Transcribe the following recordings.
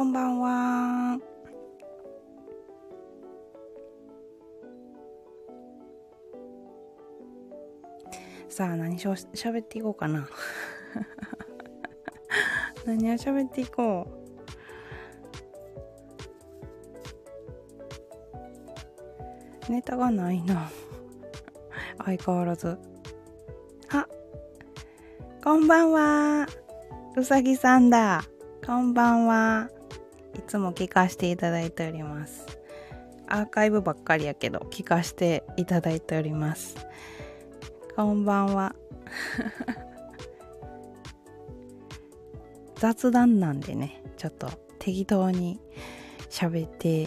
こんばんは。さあ、何しゃ喋っていこうかな。何を喋っていこう。ネタがないな。相変わらず。あ、こんばんは。うさぎさんだ。こんばんは。つも聞かせていただいております。アーカイブばっかりやけど、聞かせていただいております。こんばんは。雑談なんでね、ちょっと適当に喋って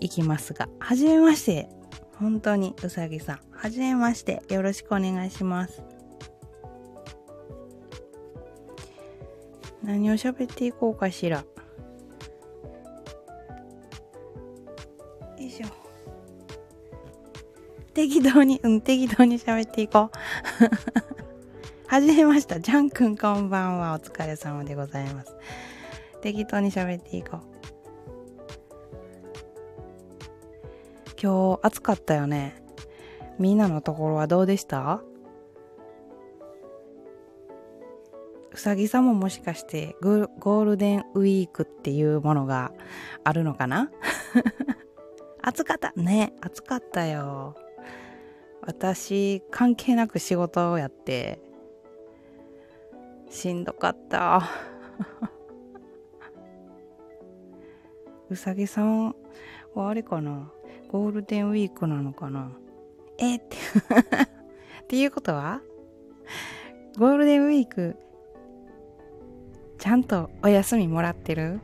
いきますが、はじめまして。本当にうさぎさん。はじめまして。よろしくお願いします。何を喋っていこうかしら。適当に、うん、適当に喋っていこう。はじめました。ジャン君こんばんは。お疲れ様でございます。適当に喋っていこう。今日暑かったよね。みんなのところはどうでした？うさぎさんももしかしてゴールデンウィークっていうものがあるのかな？暑かったね暑かったよ私関係なく仕事をやってしんどかった。うさぎさんはあれかな？ゴールデンウィークなのかな？え？っ てっていうことは？ゴールデンウィークちゃんとお休みもらってる？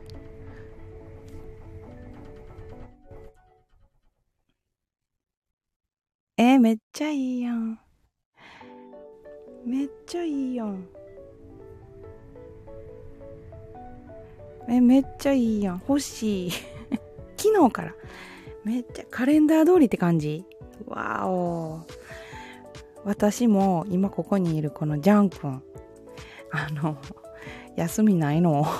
えー、めっちゃいいやん。めっちゃいいやん。え、めっちゃいいやん。欲しい。昨日から。めっちゃカレンダー通りって感じ？わお。私も今ここにいるこのジャン君。あの、休みないの？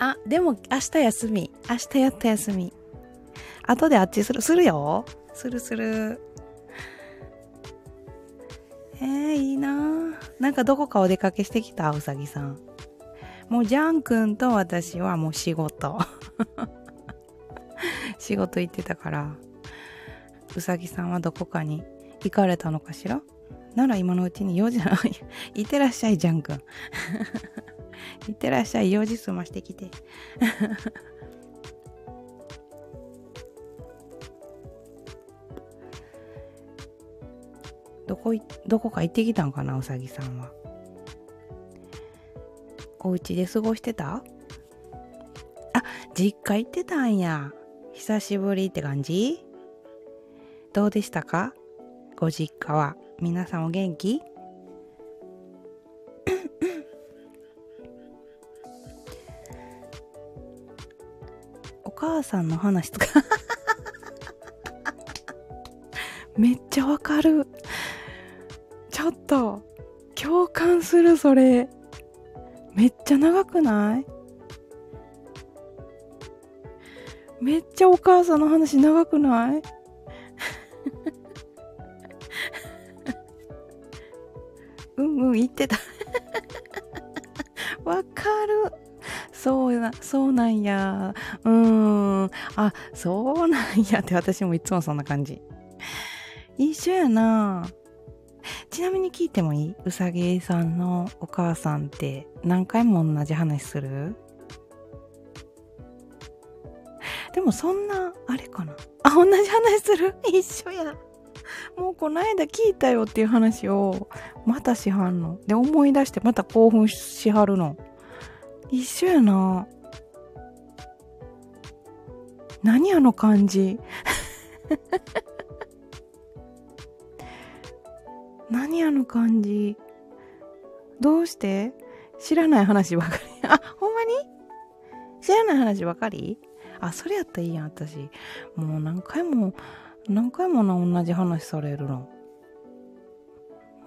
あ、でも明日休み。明日やった休み。後であっちする、するよ。するする。えー、いいななんかどこかお出かけしてきた？うさぎさん。もうジャン君と私はもう仕事。仕事行ってたから、うさぎさんはどこかに行かれたのかしら？なら今のうちに用事、いってらっしゃい、ジャン君。いってらっしゃい、用事済ましてきて。どこ、どこか行ってきたんかな、うさぎさんは。お家で過ごしてた？あ、実家行ってたんや。久しぶりって感じ？どうでしたか？ご実家は。皆さんお元気？お母さんの話とか めっちゃわかるするそれめっちゃ長くない？めっちゃお母さんの話長くない？うんうん言ってた わかるそうな、そうなんや。うーん。あ、そうなんやって私もいつもそんな感じ。一緒やなちなみに聞いてもいい？うさぎさんのお母さんって何回も同じ話する？でもそんな、あれかな？あ、同じ話する？一緒や。もうこの間聞いたよっていう話をまたしはんの。で、思い出してまた興奮しはるの。一緒やな。何あの感じ？何あの感じ？どうして？知らない話ばかり。あ、ほんまに？知らない話ばかり？あ、それやったらいいやん、私。もう何回も何回もな同じ話されるの。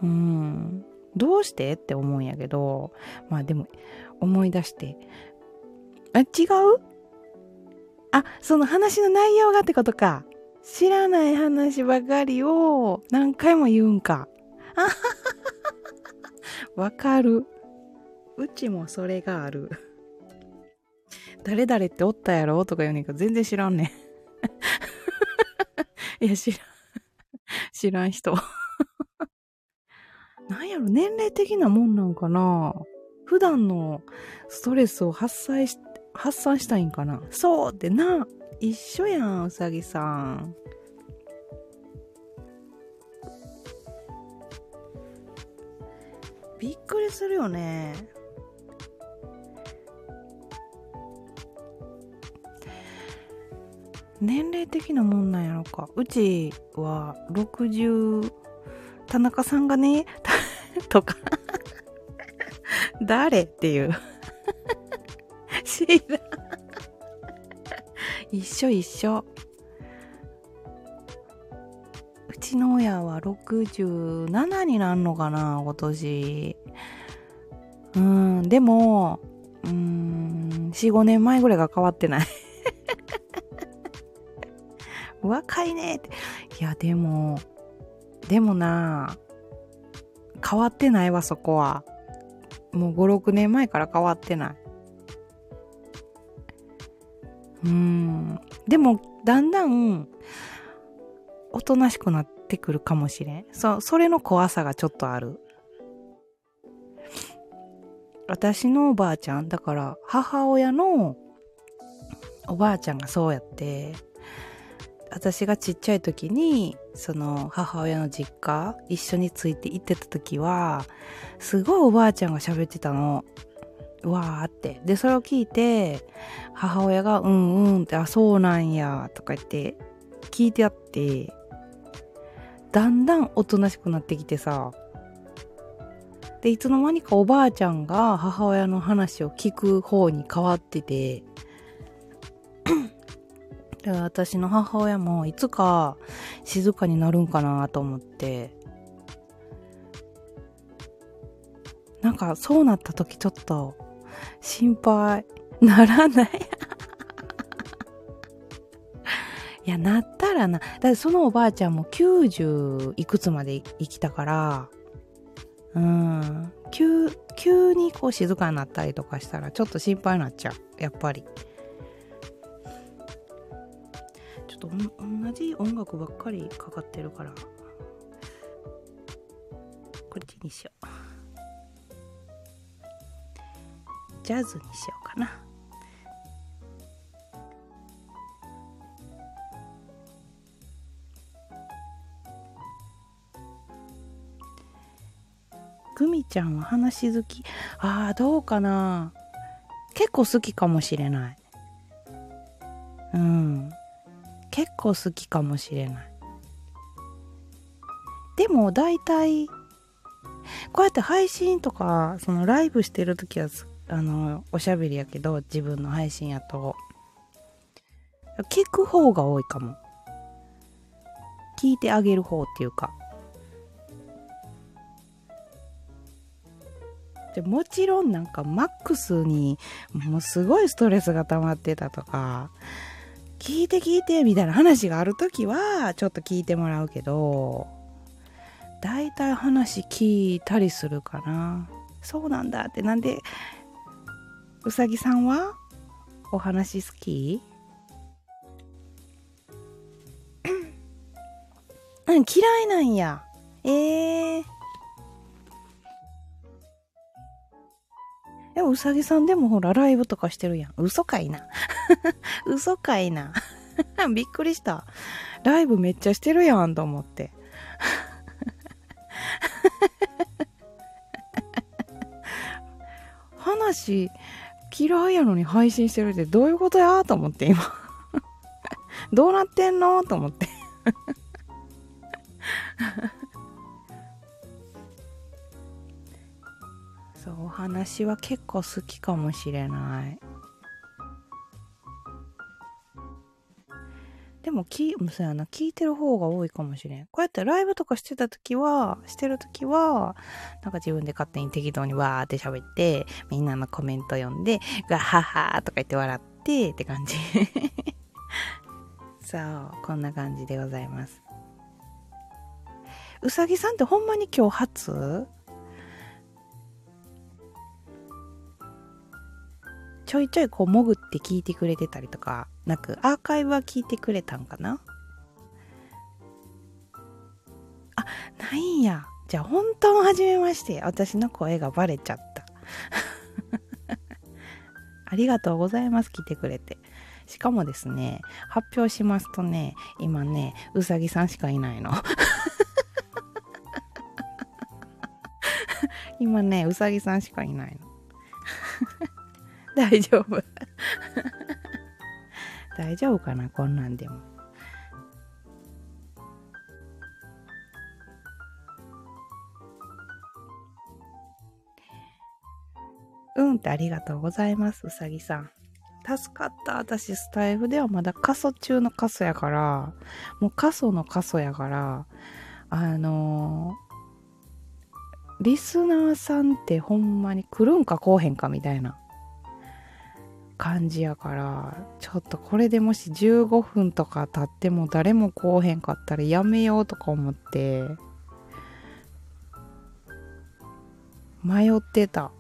うん。どうして？って思うんやけど、まあでも思い出してあ、違う？あ、その話の内容がってことか。知らない話ばかりを何回も言うんか。わかる。うちもそれがある。誰々っておったやろ？とか言うねんけど、全然知らんねん。いや、知らん。知らん人。なんやろ、年齢的なもんなんかな？普段のストレスを発散し、発散したいんかな？そうってな。一緒やん、うさぎさん。びっくりするよね。年齢的なもんなんやろか。うちは60、田中さんがね、とか誰っていう 知らん一緒一緒。うちの親は67になんのかな、今年。うん、でも、うん、4、5年前ぐらいが変わってない 若いねって。いや、でも、でもな、変わってないわ、そこは。もう5、6年前から変わってない。うん。でも、だんだん、おとなしくなってくるかもしれん。そう、それの怖さがちょっとある。私のおばあちゃん、だから母親のおばあちゃんがそうやって、私がちっちゃい時に、その母親の実家、一緒について行ってた時は、すごいおばあちゃんが喋ってたの。わーって。で、それを聞いて、母親が、うんうんって、あ、そうなんや、とか言って、聞いてあって、だんだんおとなしくなってきてさ、で、いつの間にかおばあちゃんが母親の話を聞く方に変わってて、で私の母親もいつか静かになるんかなと思って、なんかそうなった時ちょっと心配。ならないや、なったらな。だってそのおばあちゃんも90いくつまで生きたから、うん、急、急にこう静かになったりとかしたらちょっと心配になっちゃう。やっぱり。ちょっと同じ音楽ばっかりかかってるから、こっちにしよう。ジャズにしようかな。グミちゃんは話好き。ああ、どうかな。結構好きかもしれない。うん。結構好きかもしれない。でも大体、こうやって配信とか、そのライブしてるときはあの、おしゃべりやけど、自分の配信やと。聞く方が多いかも。聞いてあげる方っていうか。でもちろんなんかマックスにもうすごいストレスが溜まってたとか、聞いて聞いてみたいな話があるときはちょっと聞いてもらうけど、大体話聞いたりするかな。そうなんだってなんでうさぎさんはお話好き？うん、嫌いなんや。ええー。でもうさぎさんでもほらライブとかしてるやん。嘘かいな。嘘かいな。びっくりした。ライブめっちゃしてるやんと思って。話嫌いやのに配信してるってどういうことやと思って今どうなってんのと思ってそうお話は結構好きかもしれないでも、き、そうやな、聞いてる方が多いかもしれん。こうやってライブとかしてた時は、してる時は、なんか自分で勝手に適当にわーって喋って、みんなのコメント読んで、ガハハーとか言って笑ってって感じ。そう、こんな感じでございます。うさぎさんってほんまに今日初？ちょいちょいこう潜って聞いてくれてたりとか、なく、アーカイブは聞いてくれたんかな？あ、ないんや。じゃあ本当はじめまして。私の声がバレちゃった。ありがとうございます。来てくれて。しかもですね、発表しますとね、今ね、うさぎさんしかいないの。今ね、うさぎさんしかいないの。大丈夫 大丈夫かなこんなんでも。うんってありがとうございます、うさぎさん。助かった。私、スタイフではまだ過疎中の過疎やから、もう過疎の過疎やから、あのー、リスナーさんってほんまに来るんか来おへんかみたいな感じやからちょっとこれでもし15分とか経っても誰も来おへんかったらやめようとか思って迷ってた。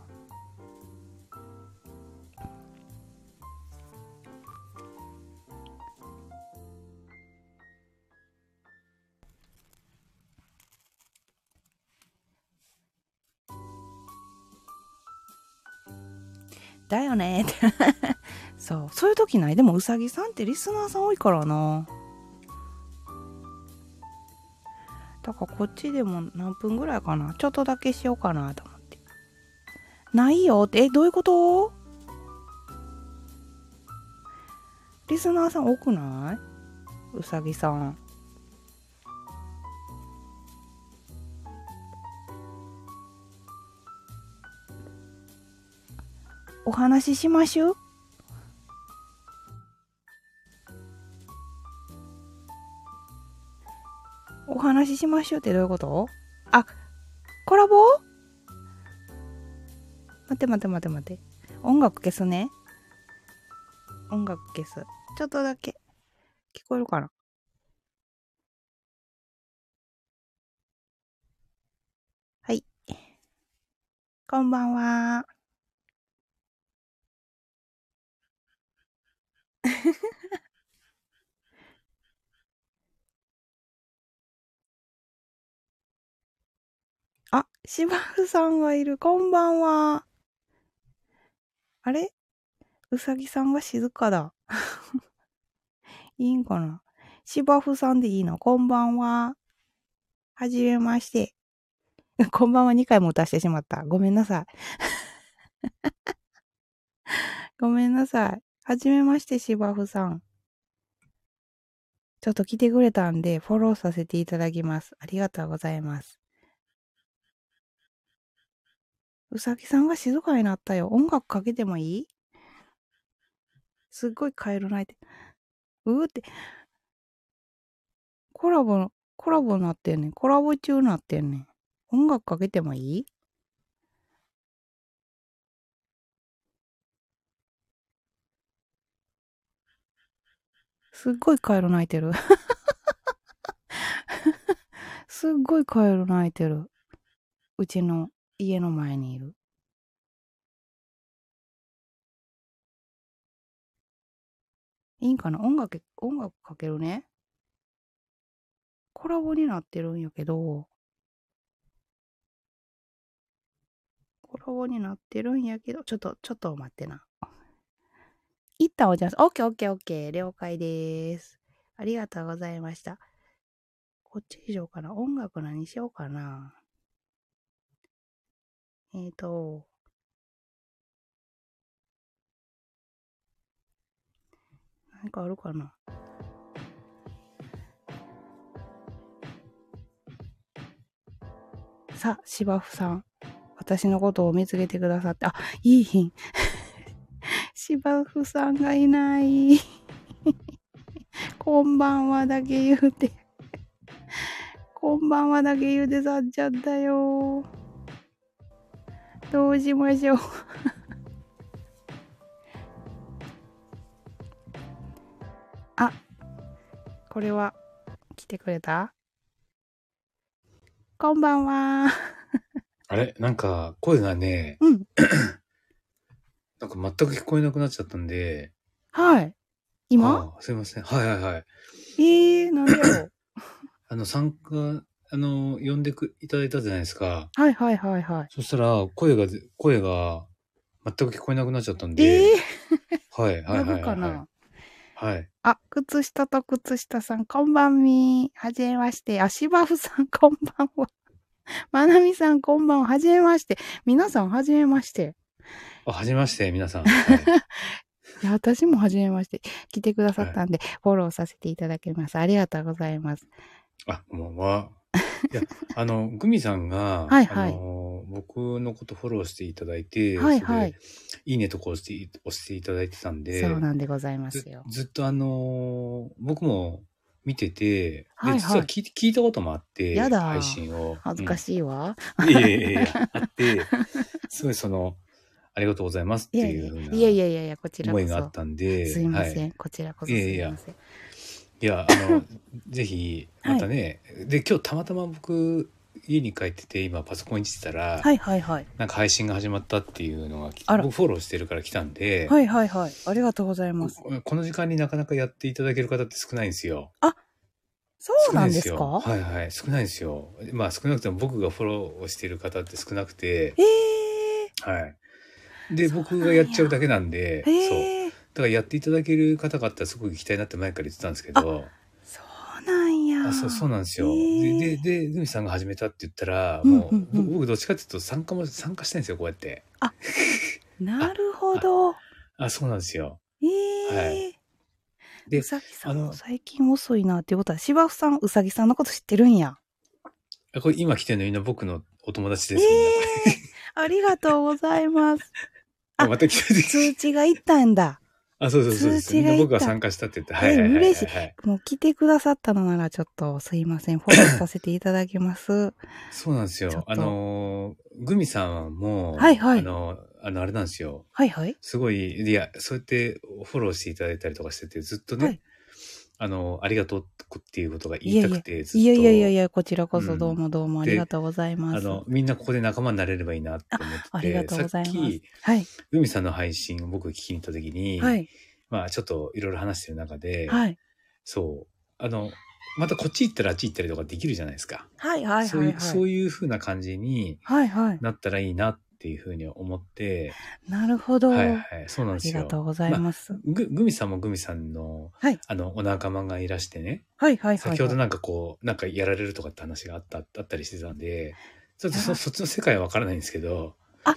だよねって。そう。そういう時ない？でも、うさぎさんってリスナーさん多いからな。だからこっちでも何分ぐらいかな？ちょっとだけしようかなと思って。ないよって、え、どういうこと？リスナーさん多くない？うさぎさん。お話ししましょう。お話ししましょうってどういうこと？あ、コラボ？待って待って待って待って。音楽消すね。音楽消す。ちょっとだけ。聞こえるかな？はい。こんばんは。あ、芝生さんがいる。こんばんは。あれ？うさぎさんが静かだ。いいんかな？芝生さんでいいの？こんばんは。はじめまして。こんばんは2回も歌してしまった。ごめんなさい。ごめんなさい。はじめまして、芝生さん。ちょっと来てくれたんで、フォローさせていただきます。ありがとうございます。うさぎさんが静かになったよ。音楽かけてもいい？すっごいカエル鳴いて。うーって。コラボ、コラボなってんねん。コラボ中なってんねん。音楽かけてもいい？すっごいカエル鳴いてる。すっごいカエル鳴いてる。うちの家の前にいる。いいんかな？音楽、音楽かけるね。コラボになってるんやけど、コラボになってるんやけど、ちょっと、ちょっと待ってな。一旦おじゃす。オッケーオッケーオッケー。了解です。ありがとうございました。こっち以上かな？音楽何しようかな？えっ、ー、と、何かあるかなさあ、芝生さん。私のことを見つけてくださって、あ、いい日。芝生さんがいない。こんばんはだけ言うて。こんばんはだけ言うて去っちゃったよ。どうしましょう。あ、これは来てくれた？こんばんは。あれ？なんか、声がね、うん。なんか全く聞こえなくなっちゃったんで。はい。今？すいません。はいはいはい。えー、なんでよ。あの、参加、あの、呼んでくいただいたじゃないですか。はいはいはいはい。そしたら、声がぜ、声が全く聞こえなくなっちゃったんで。えー、はいはいはいはい、かな、はい。はい。あ、靴下と靴下さん、こんばんみ。はじめまして。あ、芝生さん、こんばんは。まなみさん、こんばんは。はじめまして。皆さん、はじめまして。あ、はじめまして、皆さん。はい、いや、私もはじめまして。来てくださったんで、フォローさせていただきます。ありがとうございます。あ、こんばんは。いや、あの、グミさんが、はいはいあの、僕のことフォローしていただいて、はいはいいいねとこ押して、押していただいてたんで、そうなんでございまずすよ。ずっとあのー僕も見てて、はいはいで実は聞い聞いたこともあって、やだ配信を。恥ずかしいわ。うん。いやいやいやいや、あって、すごいその、ありがとうございますっていやいやいういやいなやいやいや、こちらこそ思いがあっ。たんで、すいません。はい。こちらこそすいやいやいません。いや、あの、ぜひ、またね、で、今日たまたま僕、家に帰ってて、今パソコンいじってたら、はいはいはい。なんか配信が始まったっていうのが、僕フォローしてるから来たんで、はいはいはい。ありがとうございます。ここの時間になかなかやっていただける方って少ないんですよ。そうなんです少かはいはい。少ないですよ。まあ少なくとも僕がフォローしている方って少なくて。えはい。で僕がやっちゃうだけなんでー、そうからやっていただける方があったらすごく行きたいなって前から言ってたんですけどそうなんや。あそうそうなんですよ、へーでででグミさんが始めたって言ったらうんもう、僕どっちかっていうと参加も参加したいんですよこうやってなるほど。あそうなんですよええはいでうさぎさんも最近遅いなっていうことは、芝生さん、うさぎさんのこと知ってるんや。あこれ今来てるのみんな僕のお友達えです、えありがとうございます。ああまた来てる通知がいったんだ。あそうそうそうですみんな僕が参加したって言ってはいはい嬉しいはいもう来てくださったのならちょっとすいません。フォロー させていただきます。そうなんです。よあのー、グミさんも、はいはいあの、あの、あれなんですよ。はいはい。すごい、いや、そうやってフォローしていただいたりとかしてて、ずっとね、はいあの、ありがとうっていうことが言いたくて、ずっと。いやいやいやいや、こちらこそうんどうもどうもありがとうございます。あの、みんなここで仲間になれればいいなって思ってて、ありがとうございますさっき、。はい。グミさんの配信を僕聞きに行った時に、はい。まあちょっといろいろ話してる中で、はい。そう、あの、またこっち行ったらあっち行ったりとかできるじゃないですか。はいはいそういう、はいはい。そういう風な感じにはいはい。なったらいいなっていう風に思って、なるほど。はいはい、そうなんあですよ。りがとうございます。ぐ、グミさんもグミさんの、はいあの、お仲間がいらしてね、はいはいはい。先ほどなんかこう、なんかやられるとかって話があった、あったりしてたんで、ちょっとそそっちの世界はわからないんですけど、あ、あ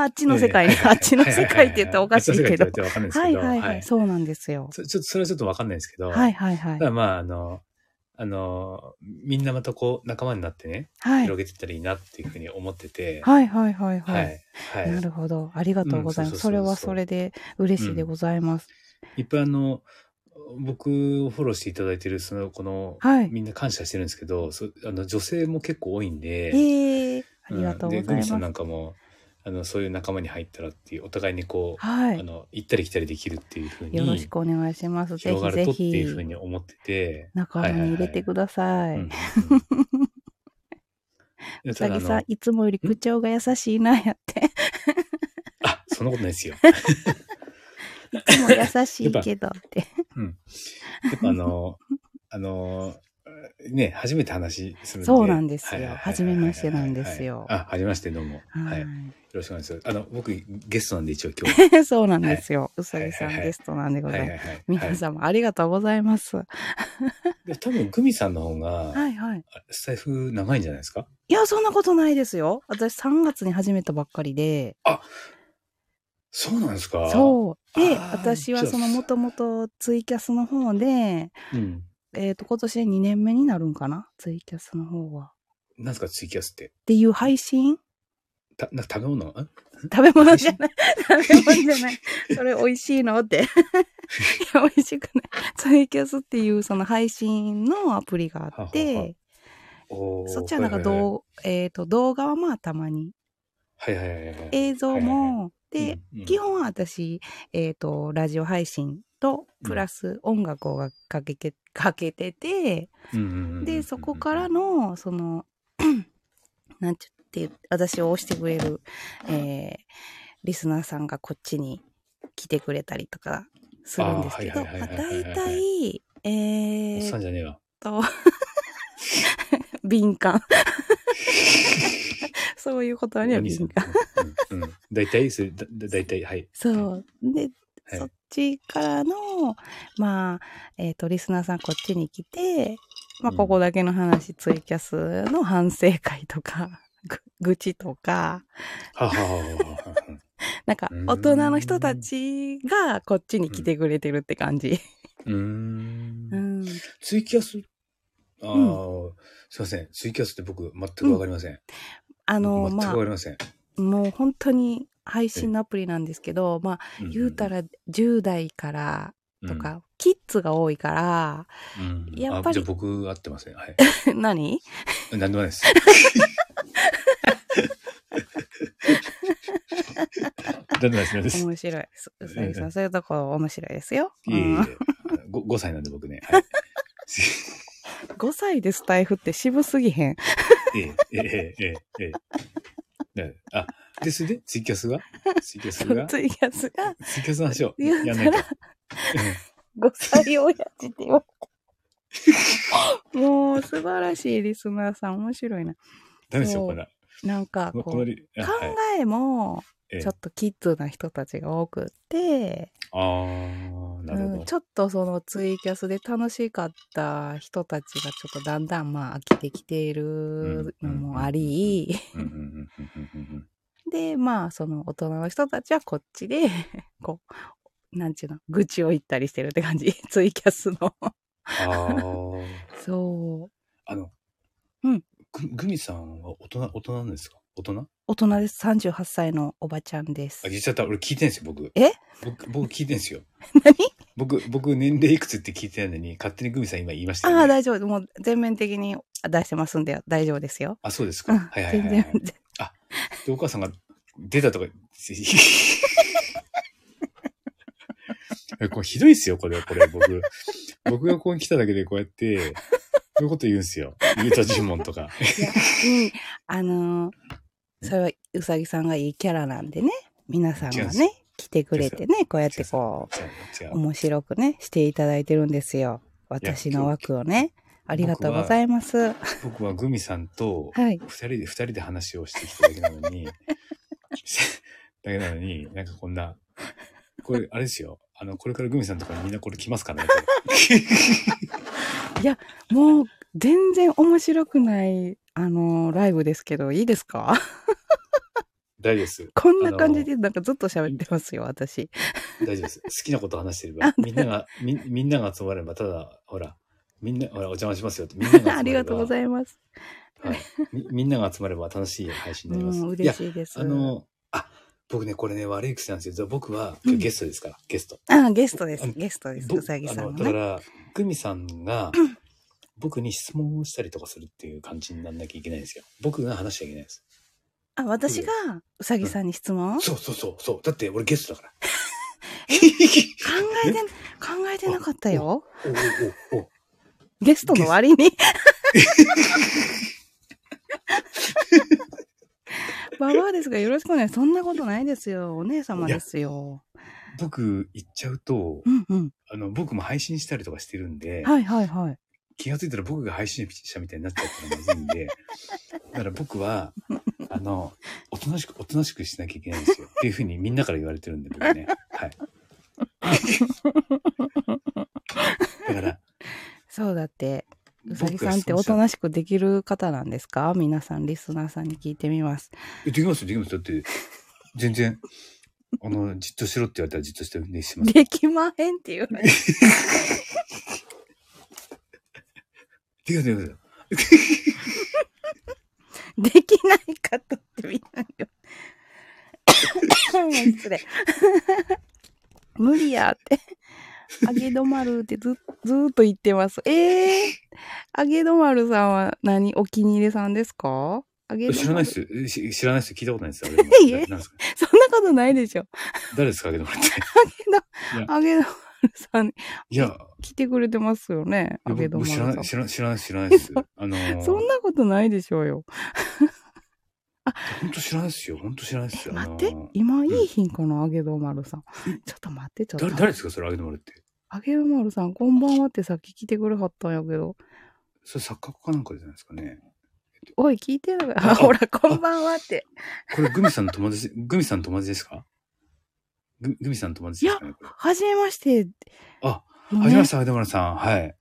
あ、あっちの世界ね。あっちの世界って言ったらおかしいけど。はいはいはい。そうなんですよ。そちょっと、それはちょっとわかんないですけど、はいはいはいまあ、あの、あの、みんなまたこう、仲間になってね、はい。広げていったらいいなっていうふうに思ってて、はいはいはいははい。い。はい。なるほど。ありがとうございます。うんそれはそれで嬉しいでございます。いっぱいあの、僕をフォローしていただいてる、その、この、はいみんな感謝してるんですけど、そあの女性も結構多いんで、ええありがとうございますんでグミさんな。んかも、あの、そういう仲間に入ったらっていう、お互いにこう、はい。あの、行ったり来たりできるっていうふうに、よろしくお願いします。ぜひぜ広がるとっていうふうひに思ってて、仲間に入れてください。うさぎさんあ、いつもより口調が優しいなやって。あ、そんなことないですよ。いつも優しいけどって。うん。やっぱあの、あの、ね、初めて話するんで。そうなんですよはいはいめましてなんですよはいあ、はじめまして、どうも。はい。ろしくお願いします。あの、僕、ゲストなんで一応今日は。い。そうなんですよ。うさぎさんゲストなんでございます。皆様ありがとうございます。多分、グミさんの方が、いはい。スタイフ長いんじゃないですか？いや、そんなことないですよ。私3月に始めたばっかりで。そうなんですか？そう。で、私はそのもともとツイキャスの方で、う。うん。えっ、と、今年で2年目になるんかな？ツイキャスの方は。なんですか、ツイキャスって？っていう配信た、な食べ物？ん？食べ物じゃない。食べ物じゃない。それ美味しいの？って。いや、美味しくない。ツイキャスっていうその配信のアプリがあって、そっちはなんか動、えっ、と、動画はまあたまに、はいはいはいはい。映像も、で、うんうん。基本は私、えっ、と、ラジオ配信と、プラス音楽をかけて、かけてて、で、そこからの、その、なんちゅって、私を押してくれる、えーリスナーさんがこっちに来てくれたりとかするんですけど、あ大体、えおっさんじゃねえわ。と、敏感。そういうことにはお兄さん敏感。うんうん。大体、それ、大体、はい。そう。で、はいそっちからの、まあ、えっ、と、リスナーさんこっちに来て、まあ、うんここだけの話、ツイキャスの反省会とか、ぐ愚痴とか。なんか大人の人たちがこっちに来てくれてるって感じ。うん ん。ツイキャス？ああ、すいません。ツイキャスって僕、全くわかりません。あの、全くまわかりません。あ、もう本当に配信のアプリなんですけど、まあ、言うたら10代からとか、キッズが多いから、うん、うんやっぱりあじゃあ僕合ってません。はい。何？なんでもないです。なんでもないです？なん面白い。すうさぎさん、そういうとこ面白いですよ。いえいえうん。5, 5歳なんで僕ね。はい。5歳でスタイフって渋すぎへん。ええ、ええ、ええ、ええ。ねあ、で、それで、ツイキャスが？ツイキャスが？ツイキャスが？ツイキャスの話をやんないと。5歳親父って言われて。もう素晴らしいリスナーさん面白いな。ダメですよ、これ。なんかここう、考はい。えもええちょっとキッズな人たちが多くって、あー、なるほどうん。ちょっとそのツイキャスで楽しかった人たちがちょっとだんだんまあ飽きてきているのもあり、で、まあその大人の人たちはこっちで、こう、なんちゅうの、愚痴を言ったりしてるって感じ。ツイキャスの。あー。そう。あの、うんぐ、グミさんは大人、大人なんですか？大人？大人です。38歳のおばちゃんですあ、。言っちゃった。俺聞いてんすよ、僕。え？僕、僕聞いてんすよ。何？僕、僕年齢いくつって聞いてないのに、勝手にグミさん今言いましたああ、よ、ね。大丈夫。もう全面的に出してますんで大丈夫ですよ。あ、そうですか。うん。はいはいはい、全はい。然。で、お母さんが出たとか、えこれひどいっすよ、これ、これ、僕。僕がここに来ただけでこうやって、こういうこと言うんすよ。ユータ尋問とか。いや、うん。あのーそれはうさぎさんがいいキャラなんでね。皆さんがね、来てくれてね、こうやってこ違う。面白くね、していただいてるんですよ。私の枠をね。ありがとうございます。は僕はグミさんと、い。二人で、二人で話をしてきただけなのに、だけなのに、なんかこんな、これ、あれですよ。あの、これからグミさんとかにみんなこれ来ますからね。これもう、全然面白くない、あのーライブですけど、いいですか？大丈夫です。こんな感じでなんかずっと喋ってますよ、私。大丈夫です。好きなこと話してれば、みんなが、みみんなが集まれば、ただ、ほら、みんな、ほら、お邪魔しますよって、みんなが集まれば。ありがとうございいます。はいみ。みんなが集まれば楽しい配信うになります。ん、いや嬉、しいです。あの、あ、僕ね、これね、悪い癖なんですよ。僕は、ゲストですから、ゲスト。あ、ゲストですあ。ゲストです。ぼうさぎさんのね。だから、グミさんが、僕に質問をしたりとかするっていう感じにならなきゃいけないんですよ。僕が話しちゃいけないです。あ、私がうさぎさんに質問？考そうそうそう、そう。だって俺ゲストだから。え？て、考えてなかったよ。おおおおゲストの割に。ババアですがよろしくお願い。そんなことないですよ。お姉様ですよ。僕言っちゃうと、うんうん。あの、僕も配信したりとかしてるんで、はいはいはい。気がついたら僕が配信者みたいになっちゃったらまずいんで、だから僕は、あの、おとなしく、おとなしくしなきゃいけないんですよ。っていうふうにみんなから言われてるんで、僕ね。はい。だから、そうだって、うさぎさんっておとなしくできる方なんですか？皆さん、リスナーさんに聞いてみます。えできますよ、できますよ。だって、全然、あの、じっとしろって言われたらじっとしてるんでします。できまへんっていう。できます、できますよ。できない方ってみんなに言う失礼。無理やって。揚げ止まるってず、ずーっと言ってます。ええー、揚げ止まるさんは何お気に入りさんですか？揚げ知らないっす。し知らないっす。聞いたことないっす。あ れいえそんなことないでしょ。誰ですか？あげてもらって。揚げ止まるさんいや、来てくれてますよね。いや揚げ止まるさん僕知らない、。知らない、知らない、です。あのー、そんなことないでしょうよ。本当知らないですよ。本当知らないですよ。待ってあのー、今いい品かな、揚げ止まるさん。ちょっと待って、ちょっと。誰、誰ですかそれあげてもらって？揚げ止まるさん、こんばんはってさっき来てくれはったんやけど。それ作家かなんかじゃないですかね。おい、聞いてる？ああ、ほら、こんばんはって。これ、グミさんの友達、グミさんの友達ですか？ググミさんの友達ですかねこれはじめまして。あ、のねはじめまして、あげてもらさん。はい。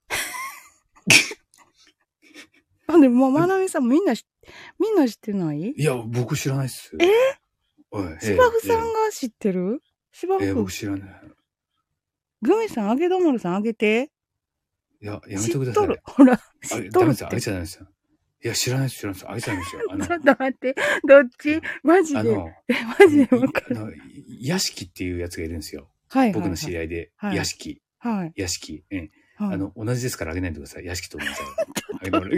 なんで、もう、まなみさんみんなし、みんな知ってない？いや、僕知らないっす。え？おい芝生さんえが知ってる？芝えええ生僕知らない。グミさん、揚げ止まるさんあげて。いや、やめ知てください。っとる。ほら、あ知っとるっダメですよ。あげて。ちゃダメですよ。いや、知らないです、知らないです。あげちゃダメですよ。あの ちょ、っと待って。どっち？マジで？あの、え、マジでわかる。あの、屋敷っていうやつがいるんですよ。はいはいはい。僕の知り合いで。はい屋敷。はい。屋敷。ええはい。あの、同じですからあげないでください。屋敷と同じ。あげてもらう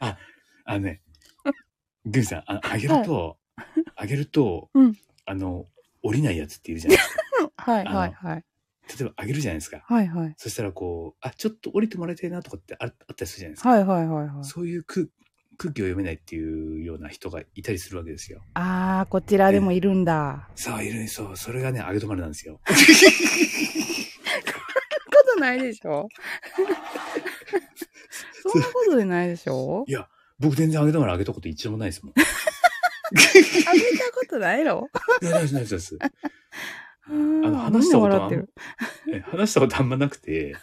あ、あのね、グミさん、ああげると、あげると、うんあの、降りないやつっているじゃないですか。はいはいはい。例えばあげるじゃないですか。はいはい。そしたらこう、あ、ちょっと降りてもらいたいなとかってああったりするじゃないですか。はいはいはいはい。そういう空空気を読めないっていうような人がいたりするわけですよ。あー、こちらでもいるんだ。さあ、いるね、そう、それがね、あげ止まるなんですよ。ことないでしょ？そんなことでないでしょ？僕全然あげ止まるあげたこと一度もないですもん。ことないの？いや、ないです、ないです。あーの話したことはなん話したことあんまなくて、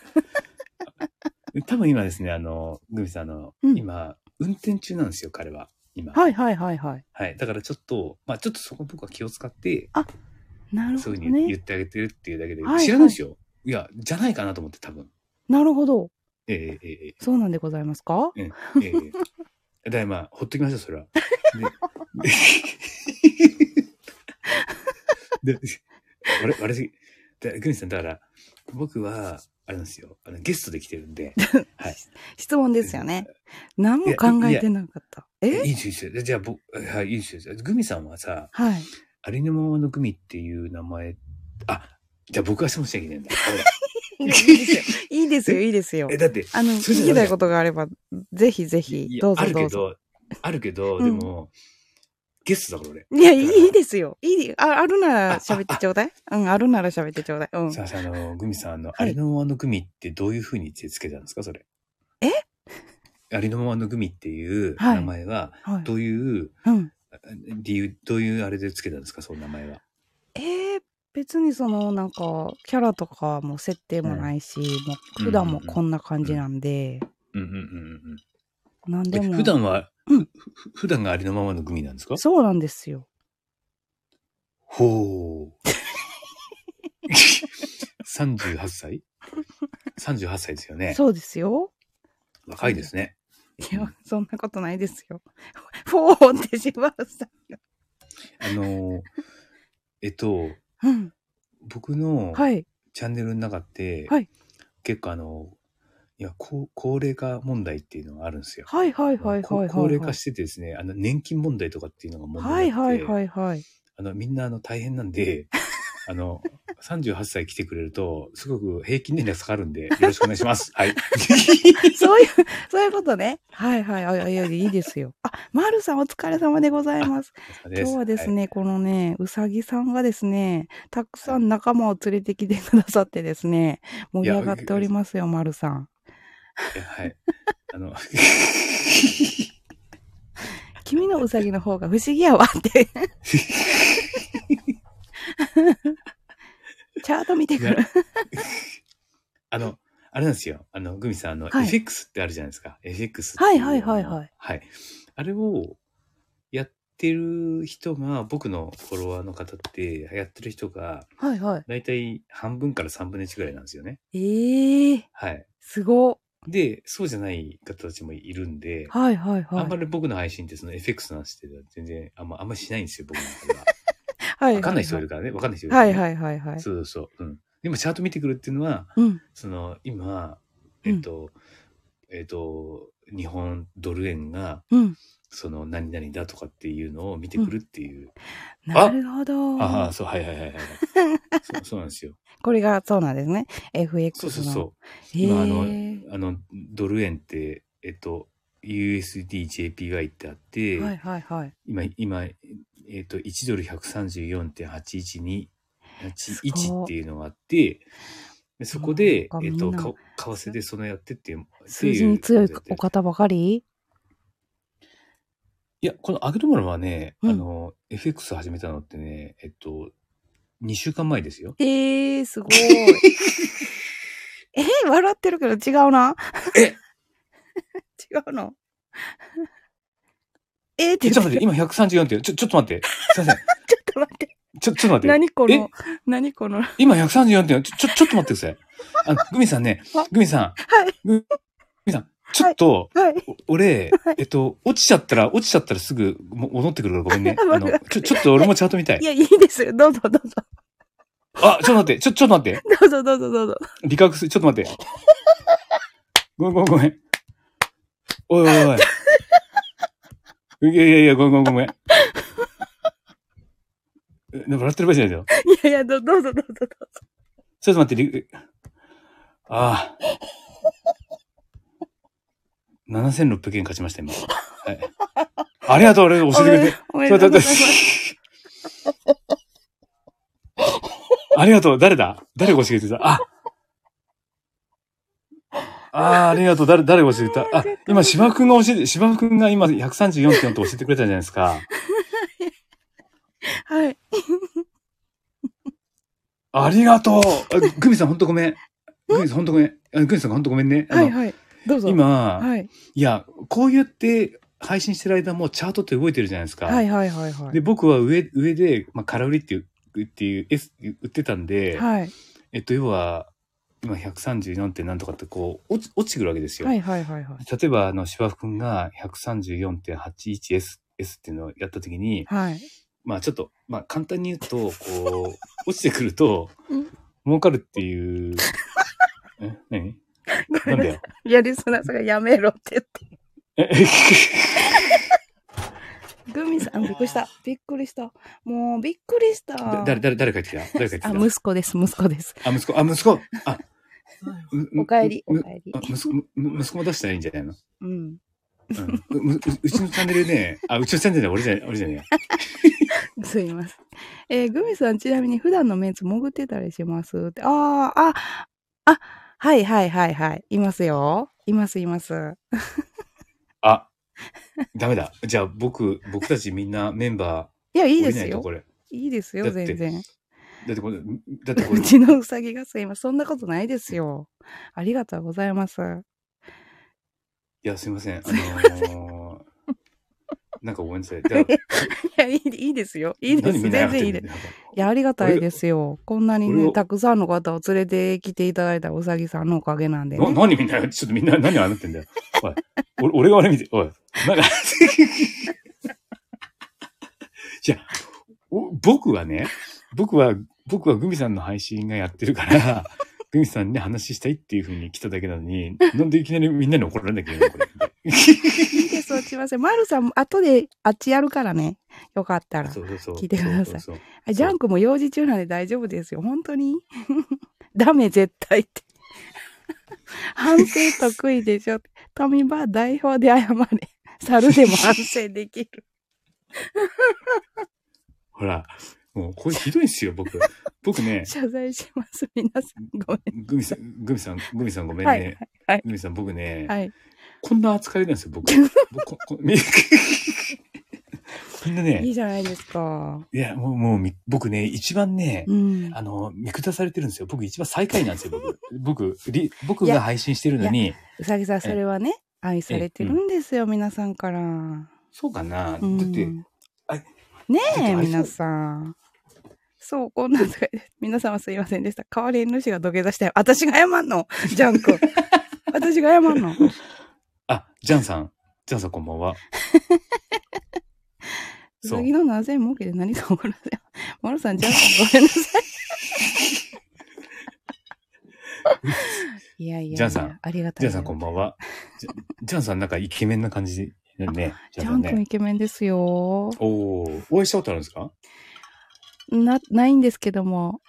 多分今ですね、あの、グミさん、あの、うん今、運転中なんですよ、彼は。今。はい。はいはいはいはい。だからちょっと、まあちょっとそこ僕は気を使って、なるほどそういうふうに言ね。ってあげてるっていうだけで、はいはい知らないですよ。いや、じゃないかなと思って、多分。なるほど。ええええそうなんでございますか？ええええええだからまあ、ほっときましょう、それは。で、で、あれ、あれ、でグミさん、だから、僕は、あれなんですよ、あのゲストで来てるんで、はい。質問ですよね。何も考えてなかった。え？いいですよ。じゃあ、僕、はい、いいですよ。グミさんはさ、はい。ありのままのグミっていう名前、あ、じゃあ僕が質問しなきゃいけないんだ。いいですよ。いいですよ、え、。だって、あの、聞きたいことがあれば、ぜひぜいひ、やどうぞあるけどうぞ。ど、あるけど、うんでも、ゲストだから俺。いや、いいですよ。いい、あ、あるなら喋ってちょうだいうん、あるなら喋ってちょうだい。うん。さあさあ、あの、グミさん、あの、いありのままのグミってどういう風につけたんですか、それ？え？ありのままのグミっていうはい名前は、はい。どういううん。理由、どういうあれでつけたんですか、その名前は？えー、別にその、なんか、キャラとかも設定もないし、もう普段もこんな感じなんで、うんうんうんうんなんでも。うん。普段は、うんふふ普段がありのままのグミなんですか？そうなんですよ。ほう。38歳 ?38 歳ですよね。そうですよ。若いですね。いや、そんなことないですよ。フォーってしまうさ。あの、えっと、うん。僕のはい。チャンネルの中って、はい結構あの、いや、高高齢化問題っていうのがあるんですよ。はいはいはいこはいはい。高齢化しててですね、あの、年金問題とかっていうのが問は題って、いはいはいはい。あの、みんなあの大変なんで、あの、38歳来てくれると、すごく平均年齢が下がるんで、よろしくお願いします。はい。そういう、そういうことね。はいはい。あいやいやいいですよ。あ、まるさんお疲れ様でございます。今日はですね、このね、うさぎさんがですね、たくさん仲間を連れてきてくださってですね、盛り上がっておりますよ、まるさん。はい。あの、君のうさぎの方が不思議やわって。チャート見てくる。あの、あれなんですよ。あの、グミさん、あの、はい FX ってあるじゃないですか。FX ってはいはいはいはい。はい。あれをやってる人が、僕のフォロワーの方って、やってる人が、はいはい。だいたい半分から3分の1ぐらいなんですよね。ええー、はい。すご。で、そうじゃない方たちもいるんで、はいはいはい。あんまり僕の配信ってその FX なんして全然あんま、あんまりしないんですよ、僕の中では。はいわかんない人いるからね、わかんない人いるから、ね。はいはいはいはい。そうそうそう。うん。でもチャート見てくるっていうのは、うん。その、今、えっと、えっと、日本ドル円が、うん。その、何々だとかっていうのを見てくるっていう。なるほど。あ あ、そう、はいはいはいはい。そうそうなんですよ。これがそうなんですね。そう FX の。そうそう。へ今あのーあの、ドル円って、えっと、USDJPY ってあって、はいはいはい。今、今、えっと、1ドル134.812、81っていうのがあって、でそこでえっと、為替でそのやってっていう、数字に強いお方ばかり？いや、このアグドマルはね、うんあの、FX 始めたのってね、えっと、2週間前ですよ。えー、すごい。えー、笑ってるけど違うな。え？違うの。えーってえ、言ちょっと待って、今134って、ちょ、ちょっと待って。すいません。ちょっと待って。ちょ、ちょっと待って。え何この、何この。今134って、ちょ、ちょ、ちょっと待ってください。あの、グミさんねあ、グミさん、はい。グミさん、ちょっと、はい。お俺、えっと、落ちちゃったら、落ちちゃったらすぐも戻ってくるからごめんね。わあの、ちょ、ちょっと俺もチャート見たいい。や、いいですよ。どうぞどうぞ。あ、ちょっと待って、ちょ、ちょっと待って。どうぞどうぞどうぞ。理覚する、ちょっと待って。ごめんごめんごめん。おいおいおい。いやいやいや、ごめんごめんごめん。え笑ってる場合じゃないよ。いやいや、どどうぞどうぞどうぞ。ちょっと待って、りああ。7600円勝ちました、今。はい。ありがとう、俺、教えてくれて。おめでとうございます。ありがとう。誰だ？誰が教えてくれた？あああ、ありがとう。誰、誰が教えてた？あ、今、芝生くんが教えて、芝生くんが今134.4と教えてくれたじゃないですか。はい。ありがとう。あグミさん、ほんとごめん。グミさん、ほんとごめん。あグミさん、ほんとごめんね。はいはい。どうぞ。今、はい。いや、こうやって配信してる間もチャートって動いてるじゃないですか。はいはいはいはい。で、僕は上、上で、まあ、空売りっていう、っていう、S、売ってたんで、はい。えっと、要は、今134点なんとかってこう、落ち、落ちてくるわけですよ。はいはいはいはい。例えば、あの、芝生くんが 134.81S、S っていうのをやったときに、はい。まあちょっと、まあ簡単に言うと、こう、落ちてくるとうん、儲かるっていう、え、何？なんだよ。い や、リスナーさんがやめろって言って。え、グミさん、びっくりした。びっくりした。もう、びっくりした。だ誰、誰、誰帰ってきた？誰帰ってきた？あ、息子です、息子です。あ、息子、あ、息子あ、うおかえり、おむかえりあ。息子、む息子も出したらいいんじゃないの？うん。うん。うちのチャンネルね、あ、うちのチャンネルね、俺じゃない、俺じゃねえや。すいません。えーグミさん、ちなみに普段のメンツ潜ってたりします？って。ああ、あ、あ、はいはいはいはい。いますよ。いますいます。あ、ダメだ。じゃあ僕、僕たちみんなメンバいや、いーいですよ。い。いいですよ、全然。だってこれ、だってこうれ、ちのうさぎがすいません。そんなことないですよ。ありがとうございます。いや、すいません。あのー、なんかごめんなさい。いや、いいいいですよ。いいです。全然いいです。いや、ありがたいですよ。こんなにね、たくさんの方を連れてきていただいたうさぎさんのおかげなんでな、ね。何みんな、ちょっとみんな何あなってんだよ。おい、俺俺が俺見て、おい、なんか、いや、お僕はね、僕は、僕はグミさんの配信がやってるから、グミさんに話したいっていう風に来ただけなのに、なんでいきなりみんなに怒られなきゃいけないの？これ。いいです、すいません。まるさん、後であっちやるからね。よかったら。そうそうそう。聞いてくださいそうそうそうあジャンクも用事中なんで大丈夫ですよ。本当に？ダメ、絶対って。反省得意でしょ。富場代表で謝れ。猿でも反省できる。ほら、もうこれひどいんですよ、僕。僕ね、謝罪します。皆さん、ごグミさん、グミさん、グミさんごめんめん。ね。はい、はい、グミさん僕ね、はい。こんな扱いなんですよ、僕。僕みみんないね、いじゃないですか。いや、もう、もうみ、僕ね、一番ね、うん。あの、見下されてるんですよ。僕一番最下位なんですよ、僕。僕、リ僕が配信してるのに、うさぎさん、それはね、愛されてるんですよ、皆さんから。そうかな、うんだって、あねえ、皆さん。そう、こんなんとか、皆様すいませんでした。代わりに主が土下座して、私が謝んのジャンク。私が謝んの。あ、ジャンさん。ジャンさんこんばんは。うさぎの何千儲けで何か怒らせよ。マルさん、じゃあごめんなさい。いやいやいや。ジャンさんありがたい。ジャンさんこんばんは。ジャジャンさんなんかイケメンな感じだよね。ジジャン君イ。ケメンですよ。おー、お会いしたことあるんですか？な、ないんですけども、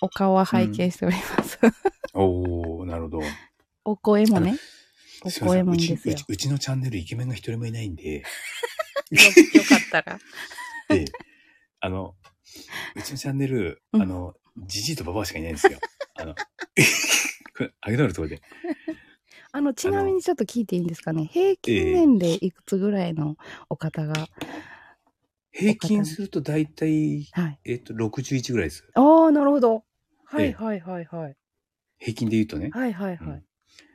お顔は拝見しております。おー、なるほど。お声もね。お声もいいですようち。うちのチャンネルイケメンが一人もいないんで、よよかったら。で、あの、うちのチャンネル、うんあの、じじいとばばあしかいないんですよ。あの、これ、あげとるところで。あの、ちなみにちょっと聞いていいんですかね。平均年齢いくつぐらいのお方が。平均すると大体、はい。えっと、61ぐらいです。ああ、なるほど。はええいはいはいはい。平均で言うとね。はいはいはいうん。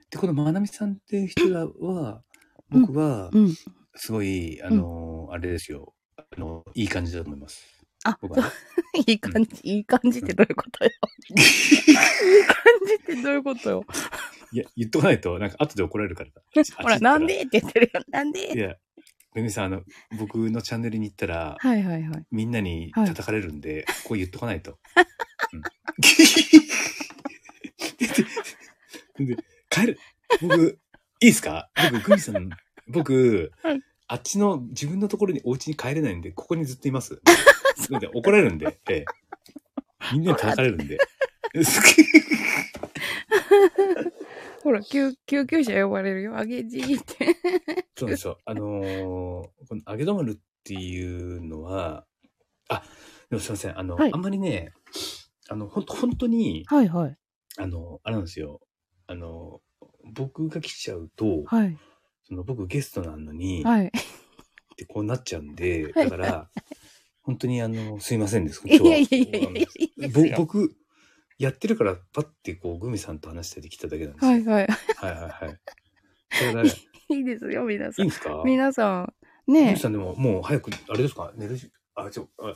で、このまなみさんっていう人らは、僕は、うん。すごい、あの、あれですよ。あの、いい感じだと思います。あ。いい感じ、いい感じってどういうことよ。いい感じってどういうことよ。いや、言っとかないと、なんか後で怒られるから。ほら、なんでって言ってるよ。なんいでや、めぐみさん、あの、僕のチャンネルに行ったら、はいはいはい。みんなにはい叩かれるんで、こう言っとかないと。うん、で、帰る。僕、いいですか僕、グミさん、僕、はいあっちの自分のところにお家に帰れないんで、ここにずっといます。で怒られるんで、ええ、みんなに叩かれるんで。ほら、救救急車呼ばれるよ。あげじーって。そうですよ。あのーこの揚げ止まるっていうのは、あ、でもすいません。あの、はいあんまりね、あの、ほんと、本当に、はいはい。あの、あれなんですよ。あの、僕が来ちゃうと、はい。その僕ゲストなのに、はい。ってこうなっちゃうんで、はいだから、本当にあの、すいませんです。今日はいやいやいやいや。僕、やってるから、パッてこう、グミさんと話してできただけなんですよ。はいはい。はいはいはい。だから、い いいですよ、皆さん。いんですか？皆さん。グねミさんでももう早く、あれですか？寝るし、あ、ちょ、あ、いや、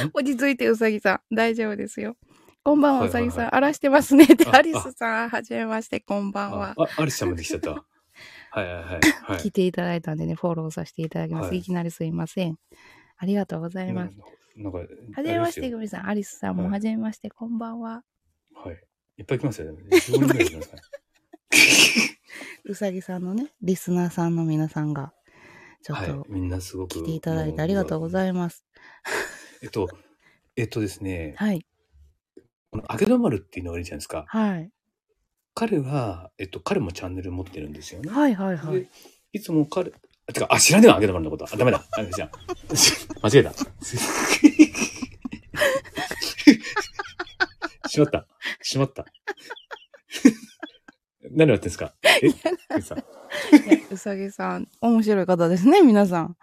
落ち着いてうさぎさん。大丈夫ですよ。こんばんは、はいうはいはいさぎさん。荒らしてますね。って、あアリスさん、はじめまして、こんばんはあ。、あアリスちゃんまで来ちゃった。はいはいはい。はい来ていただいたんでね、フォローさせていただきます。はいいきなりすいません。ありがとうございます。なんか、はじめまして、グミさん。アリスさんもはいはじめまして、こんばんは。はい。いっぱい来ますよね。15人ぐらい来ますね。うさぎさんのね、リスナーさんの皆さんが、ちょっはいと。みんなすごく。来ていただいてありがとうごいざいます。えっと、えっとですね、はい。この揚げ止まるっていうのがいるじゃないですか。はい。彼は、えっと、彼もチャンネル持ってるんですよね。はいはいはいで。いつも彼、あ、てか、あ、知らねえわ、揚げ止まるのこと。あ、ダメだ。あ、じゃあ 間違えた。しまった。しまった。何やってんですか？え？うさぎさん、面白い方ですね、皆さん。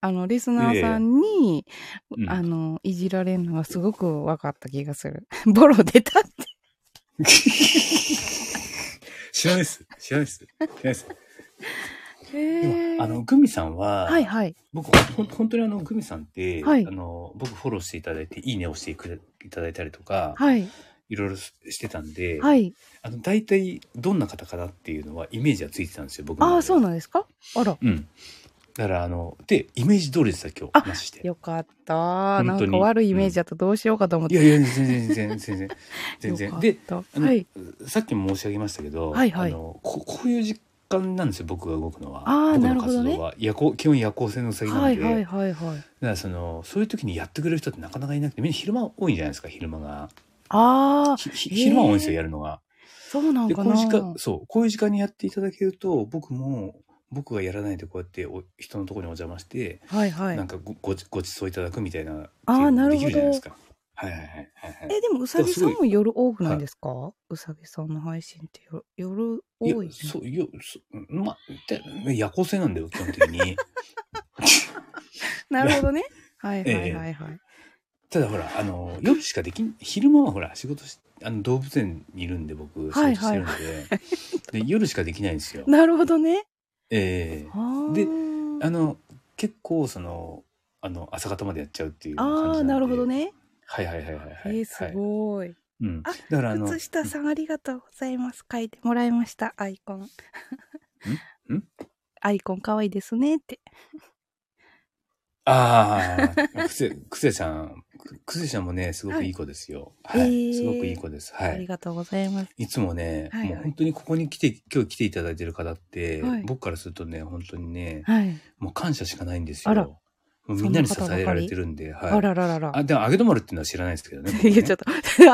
あの、リスナーさんに、うんあの、いじられるのがすごく分かった気がする。ボロ出たって。知らないです。知らないです。知らないです。あの、グミさんは、はいはい。僕、ほん本当にあの、グミさんって、はいあの、僕フォローしていただいて、いいねをしてくれいただいたりとか、はい。いろいろしてたんで、はい。あの、大体、どんな方かなっていうのは、イメージはついてたんですよ、僕の中でああ、そうなんですか？あら。うん。だから、あの、で、イメージ通りでした、今日、あ話して。よかった。本当になんか悪いイメージだとどうしようかと思って。いやいや、全然、全然、全然、全然。で よ、かったあのはい。さっきも申し上げましたけど、はいはいあのここういう時間なんですよ僕が動くのは。僕のなるほどね。活動は、夜行基本夜行性のうさぎなんで、はいはいはいはい。だからそのそういう時にやってくれる人ってなかなかいなくてみんな昼間多いんじゃないですか昼間が。ああ、ひ昼間多いんですよやるのが。そうなんでこうかな。いう時間そうこういう時間にやっていただけると僕も僕がやらないでこうやってお人のところにお邪魔して、はいはい。なん。かごごちごちそういただくみたいなあーなるほどできるじゃないですかはいはいはいはいはいえ、でもうさぎさんも夜多くないですか？うさぎさんの配信って夜夜多い、ね、そう、いや、そまあ、で夜行性なんだよ、基本的に。なるほどね。はいはいはいはい。ただほら、あの、夜しかできん、昼間はほら、仕事し、あの、動物園にいるんで、僕、仕はい事してるんで、で、夜しかできないんですよ。なるほどね。ええでであの、結構、その、あの、朝方までやっちゃうっていう感じなんで。あーなるほど。ね。はいはいはいはいはい。えー、すごい。うん。あだからあの、靴下さんありがとうございます。書いてもらいました、アイコン。ん？アイコン可愛いですねって。ああ、くせ、くせちゃん、くくせちゃんもね、すごくいい子ですよ。はい。えーすごくいい子です。はい。ありがとうございます。いつもね、はいはいもう本当にここに来て、今日来ていただいてる方って、はい僕からするとね、本当にね、はい。もう感謝しかないんですよ。みんなに支えられてるんで、はい。あらららら。あ、でも、あげどまるっていうのは知らないですけどね。僕ねいや、ちょっと、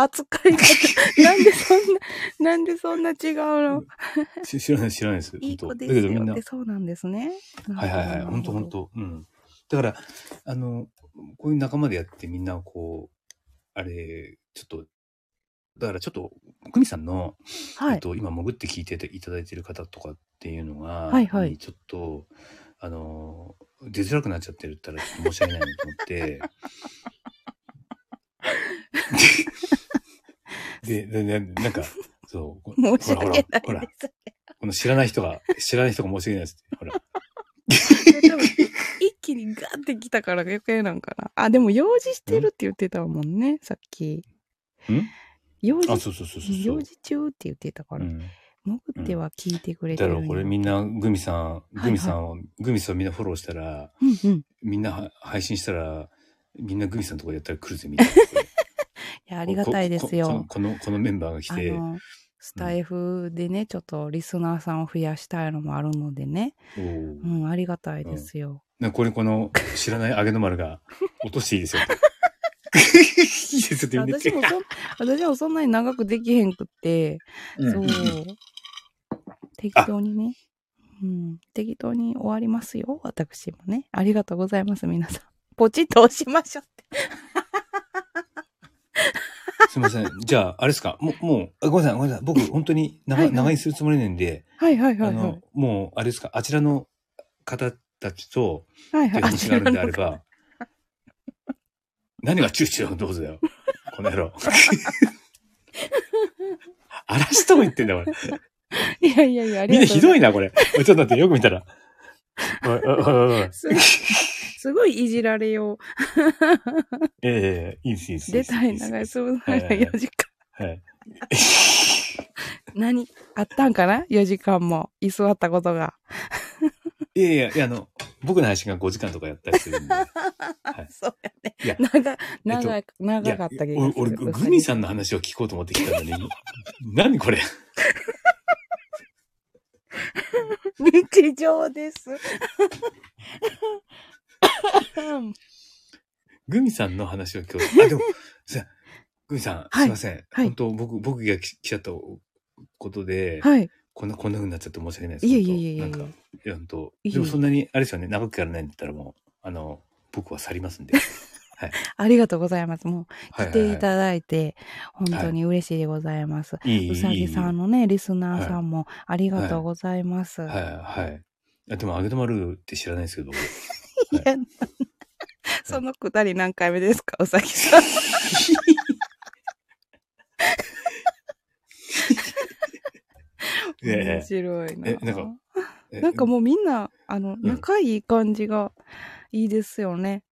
扱い方、なんでそんな、なんでそんな違うの？し知らない、知らないです。いい子本当ですよだけどみんなそうなんですね。はいはいはい。本当本当うん。だから、あの、こういう仲間でやってみんなこう、あれ、ちょっと、だからちょっと、久美さんの、はい。えっと、今潜って聞いていただいてる方とかっていうのが、はいはいちょっと、あの、出づらくなっちゃってるったらちょっと申し訳ないなと思って、で、で、で、なんか、そう、こ 申し訳ないほらほら。この知らない人が、知らない人が申し訳ないですって。ほら。一気にガーってきたから余計なんかな。あ、でも用事してるって言ってたもんね、さっき。ん？用事あ、そうそうそうそうそう。用事中って言ってたから。うん。潜っては聞いてくれてだるんやからこれみんな、グミさん、いグミさんを、グミさんをみんなフォローしたら、うんうん。いみんなは配信したら、みんなグミさんのとこやったら来るぜ、みんな。や、ありがたいですよ。この、このメンバーが来て、スタイフでね、ちょっとリスナーさんを増やしたいのもあるのでね。うん、ありがたいですよ。なこれこの知らない揚げの丸が落としていいですよ。いい私もそん、私もそんなに長くできへんくって、うんそう。適当にね。うん。適当に終わりますよ。私もね。ありがとうございます、皆さん。ポチッと押しましょうって。すいません。じゃあ、あれですか？もう、もう、あごめんなさい、ごめんなさい。僕、本当に長,、はいはい長居するつもりなんで、はいはいはいはいあの。、もう、あれですか？あちらの方たちと、はいはい。があるんであれば、何がチューチューどうぞだよ。この野郎。荒らしとも言ってんだ、これ。いやいやいや、ありみんながとうござどいな、これ。ちょっと待って、よく見たら。おいおいおいおいます。すごいいじられよう。ええいいです、いいです。出たい長いです。すぶはいはいはい4時間。はい。何あったんかな ?4 時間も居座ったことが。いやいや、いや、あの、僕の配信が5時間とかやったりするんで。いそうやね。いや長、長い、長やかった気が俺、グミさんの話を聞こうと思ってきたのに、何これ？日常です。グミさんの話を今日、あ、でも、さ、グミさん、はいすいません。はい本当僕、僕が来来ちゃったことで、はい。こんな、こんな風になっちゃって申し訳ないです。いえいえいえいえ本当なんか、いや、本でもそんなに、あれですよね、長くやらないんだったらもう、あの、僕は去りますんで。ありがとうございます。もう、はい来ていただいて、本当に嬉しいでございます。いい、いい、うさぎさんのね、リスナーさんもありがとうございます。はい、はい。あでも、あげてまるって知らないですけど、いや、そのくだり何回目ですか、うさぎさん。ねえ面白いな。えなんかえ なんかもうみんな、あの、ん仲いい感じがいいですよね。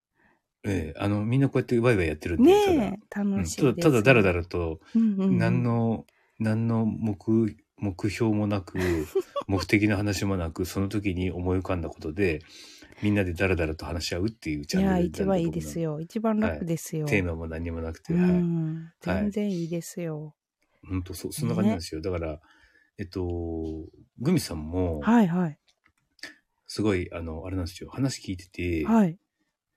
ええあの、みんなこうやってワイワイやってるんで、ねえ、楽しい。ただ、ただだらだらと、何の、何の目、目標もなく、目的の話もなく、その時に思い浮かんだことで、みんなでだらだらと話し合うっていうチャいや、ンネル一番いいですよ。よ。一番楽ですよ。テーマも何もなくて。全然いいですよ。本当そ、そんな感じなんですよ。だから、えっと、グミさんも、はいはい。すごい、あの、あれなんですよ。話聞いてて、はい。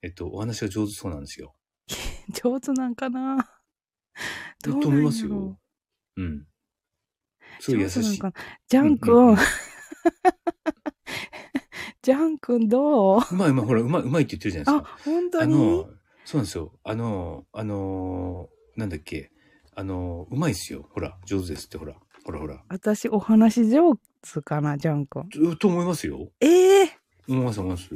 えっと、お話が上手そうなんですよ。上手なんかな？とどう思いますよ。うん。すごい優しい。ジャン君うん、ジャン君どう？うまいうまい、ほら、うまい、うまいって言ってるじゃないあですか。、本当に？あの、そうなんですよ。あの、あの、なんだっけ？あの、うまいっすよ。ほら、上手ですって、ほら。ほらほら。私、お話上手かな、ジャン君。とと思いますよ。ええ思います、思います。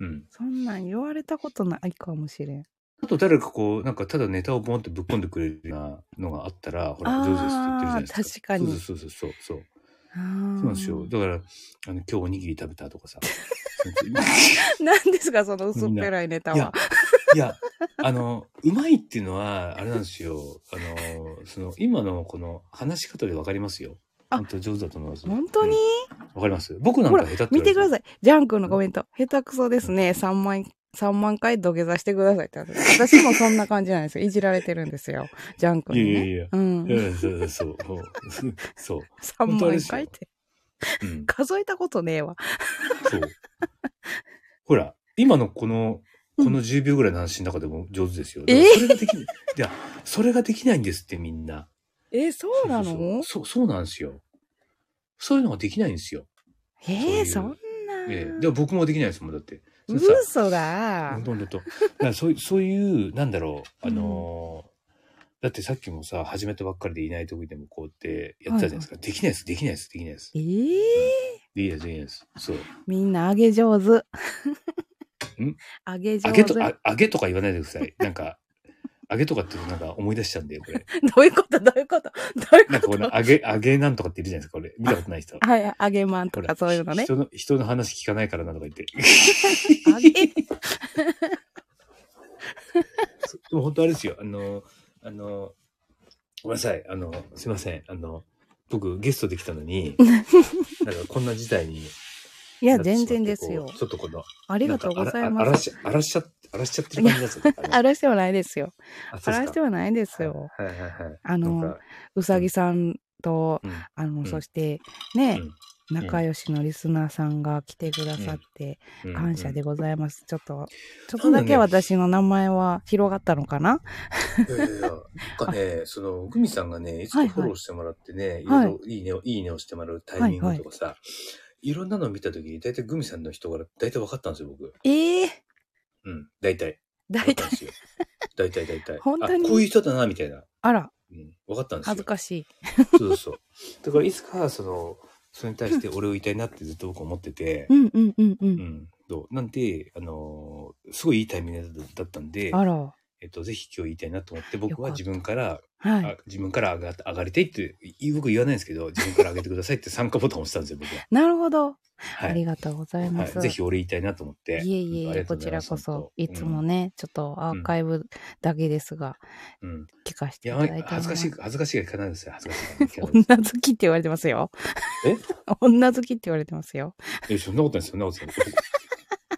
うん。そんなん言われたことないかもしれん。あと誰かこう、なんかただネタをボンってぶっ込んでくれるようなのがあったら、ほら、上手ですって言ってるじゃないですか。確かにそうそうそうそうそう。なんですよ。だから、あの、今日おにぎり食べたとかさ。何ですか、その薄っぺらいネタいやは。、いや、あの、うまいっていうのは、あれなんですよ。あの、その、今のこの話し方でわかりますよ。あ本当上手だと思います。本当に、うんわかります？僕なんか下手って見てくだい。さい。ジャンクのコメント。下手くそですね。3万、三万回土下座してくださいって。私もそんな感じなんですよ。いじられてるんですよ。ジャンクに、ね。いやいやいやうんい。やそうそうそう。そう。3 本当ですよ万回って。うん。数えたことねえわ。そう。ほら、今のこの、うんこの10秒ぐらいの話の中でも上手ですよ。えそれができない。いや、それができないんですってみんな。え、そうなの？そうそうなんですよ。そういうのができないんですよ。えー、そそんな。ええ。でも僕もできないですもん、だって。嘘だほん。とほんと。だからそうそういう、なんだろう、あのーだってさっきもさ、始めたばっかりでいない時でもこうやってやってたじゃないですか。できないです、できないです、できないです。えでー、きないです、できないです。そう。みんな揚げ上手。ん？揚げ上手。あげと、ああげとか言わないでください。なんか、あげとかっていうとなんか思い出しちゃうんだよ、これ。どういうこと？どういうこと？どういうこなんかことの、あげ、あげなんとかっているじゃないですか、これ。見たことない人。はい、揚げマンとほからそういうのね。人の、人の話聞かないからなとか言って。揚げ でも本当あれですよ。あの、あの、ごめんなさい。あの、すいません。あの、僕ゲストできたのに、なんかこんな事態にいや、全然ですよちょっとこの、ありがとうございます。なんかあらし、あらしちゃ、あらしちゃってる感じですよ。荒らしてはないですよ。あ荒らしてはないですよ。はいはいはいはい。あのうさぎさんと、うんあの、んそして、ね、うん仲良しのリスナーさんが来てくださって、うん感謝でうんございます。ちょっと、ちょっとだけ私の名前は広がったのかな？いやいやいや、なんかね、その、グミさんがね、いつはいはいもフォローしてもらってね、いはいろいろいいねを、いいねをしてもらうタイミングとかさ、いろんなのを見たときに、大体グミさんの人柄、大体分かったんですよ、僕。ええうん、大体。大体。大体大体。本当にあ、こういう人だな、みたいな。あら、うん、分かったんですよ。恥ずかしい。そうそう。だからいつか、その、それに対して俺を言いたいなってずっと僕は思っててう、んうんうんう。うんん、そう？なんで、あのーすごいいいタイミングだったんで、あら、えっと、ぜひ今日言いたいなと思って、僕は自分から、はい。あ自分から上が上がりたいって、い僕言わないんですけど、自分から上げてくださいって 参加ボタンを押したんですよ、僕は。なるほど。はい。ありがとうございます。はい、ぜひ俺言いたいなと思って。いえいえ、ありがとこちらこそ、当いつもね、ちょっとアーカイブだけですが、うん。うん。聞かせていただいて恥ずかしい、恥ずかしいが聞かないですよ、恥ずかしい 女好きって言われてますよ。え？女好きって言われてますよ。え、そんなことないです、そんなことない。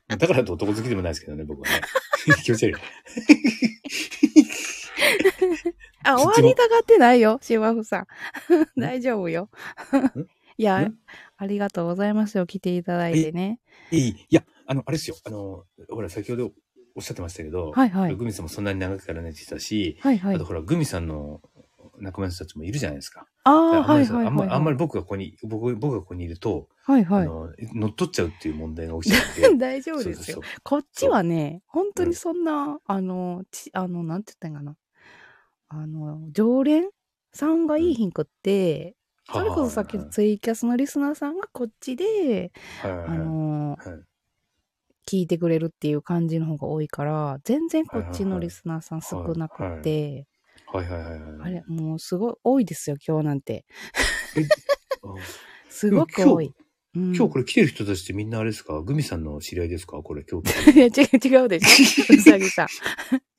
だからと男好きでもないですけどね、僕はね。気持ち悪い。あ、終わりたがってないよ、シワフさん。大丈夫よ。いやん、ありがとうございますよ、来ていただいてね。いい、いや、あの、あれですよ、あの、ほら、先ほどおっしゃってましたけど、はいはいグミさんもそんなに長くからねって言ってたし、はいはいあと。ほら、グミさんの仲間の人たちもいるじゃないですか。ああ、あんまりはいはいあんまりあんまはい。り僕がここに、僕僕がここにいると、はいはい。あの、乗っ取っちゃうっていう問題が起きちゃって。大丈夫ですよ。こっちはね、本当にそんな、あの、ち、あの、なんて言ったんかな。あの、常連さんがいいひんくって、それこそさっきのツイキャスのリスナーさんがこっちで、あはいはいはいの、はい聞いてくれるっていう感じの方が多いから、全然こっちのリスナーさん少なくて、はいはいはいはい。あれ、もうすごい多いですよ、今日なんて。あすごく多い。うん今日これ来てる人たちってみんなあれですか？グミさんの知り合いですか？これ今日。いや、違う、違うでしょ？うさぎさん。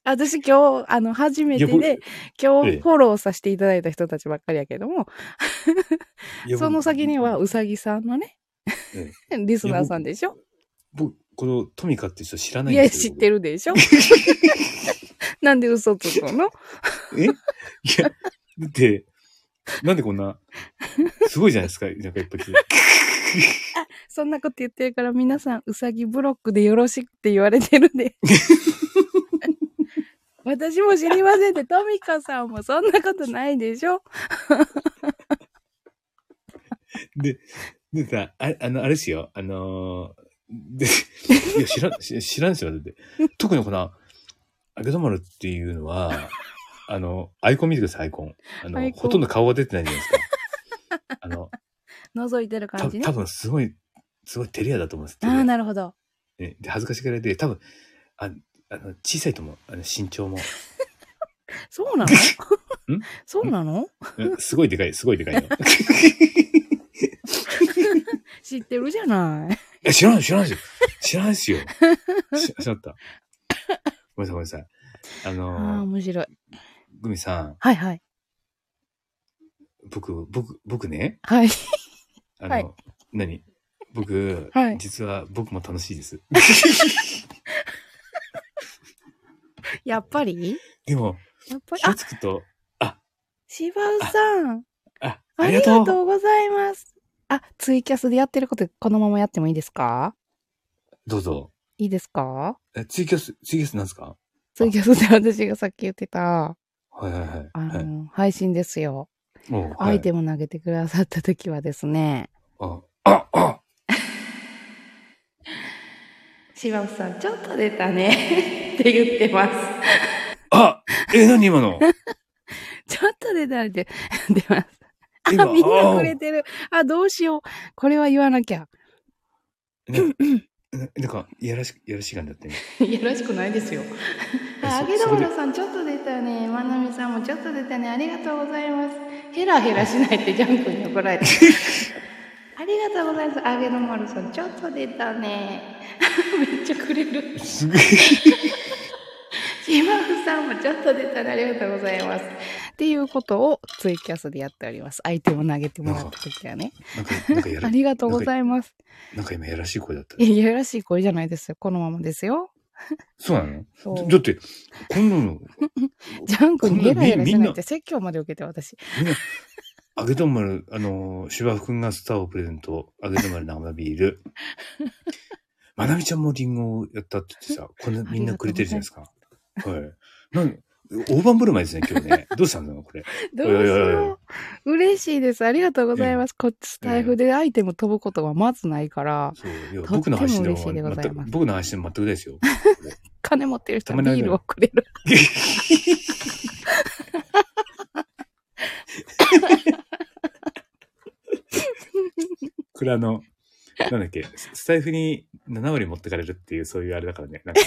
私今日、あの、初めていやで、今ええ日フォローさせていただいた人たちばっかりやけども、いやその先にはうさぎさんのね、えリスナーさんでしょ？僕、このトミカって人知らないいや、んですよ。知ってるでしょ？なんで嘘つくの？僕え？いや、だって、なんでこんな、すごいじゃないですか。なんかやっぱり。そんなこと言ってるから皆さん、うさぎブロックでよろしくって言われてるで。私も知りませんって、トミカさんもそんなことないでしょで、でさ、ああの、あれですよ。あのーで、いや、知らん、知知らんですよ。だって。特にこの、あげどまるっていうのは、あの、アイコン見てください、アイコン。あの、アイコンほとんど顔が出てないじゃないですか。あの、覗いてるた感じね。多分すごい、すごい照れ屋だと思うんです。ああ、なるほど。ね、で、恥ずかしがられて、多分、ああの小さいと思う。あの身長も。そうなの？そうなの？うんすごいでかい、すごいでかいの。い知ってるじゃない。や、知らない、知らないですよ。知らないですよ。し知らなかった。ごめんなさい、ごめんなさい。あああ、のー、面白い。グミさん、はいはい。僕、僕、僕ね、はい。あの、はい何？僕、はい実は僕も楽しいです。やっぱり？でも、やっぱり、気をあ、つくと、しばうさん。あ、あり。がとうございます。あ、ツイキャスでやってることこのままやってもいいですか？どうぞ。いいですか？え、ツイキャス、ツイキャスなんですか？ツイキャスで私がさっき言ってた、はいはいはい。あはいの、配信ですよ。アイテム。ム投げてくださった時はですね、あ、あ、あ、しばうさん、ちょっと出たね。って言ってます。あ、え、何今の？ちょっと出たって、出ます。あ、今みんなあくれてる。あ、どうしよう。これは言わなきゃ。ねななんか、いやらし、いやらしい感じだったね。よろしくないですよ。えあ、げどそこでまるさん、ちょっと出たね。まなみさんもちょっと出たね。ありがとうございます。ヘラヘラしないってジャンクに怒られて。ありがとうございます。あげどまるさん、ちょっと出たね。めっちゃくれる。すげえ。しまふさんもちょっと出たね。ありがとうございます。っていうことをツイキャスでやっております。相手を投げてもらった時はね。ありがとうございます。なんか今やらしい声だったい。や、いやらしい声じゃないですよ。このままですよ。そうなの？だって、こんなの、ジャンクにヘラヘラしなないって説教まで受けて私。あげとんまる、あの、芝生くんがスターをプレゼント、あげとんまる生ビール。まなみちゃんもリンゴをやったって言ってさ、こんなみんなくれてるじゃないですか。はい。なん大盤振る舞いですね、今日ね。どうしたんだろう、これ。どうしよう。嬉しいです。ありがとうございます。こっちスタイフでアイテム飛ぶことがまずないから、そう。僕の配信でございます僕の配信全くですよ。金持ってる人はビールをくれる。これあの、なんだっけ、スタイフに7割持ってかれるっていう、そういうあれだからね。なんか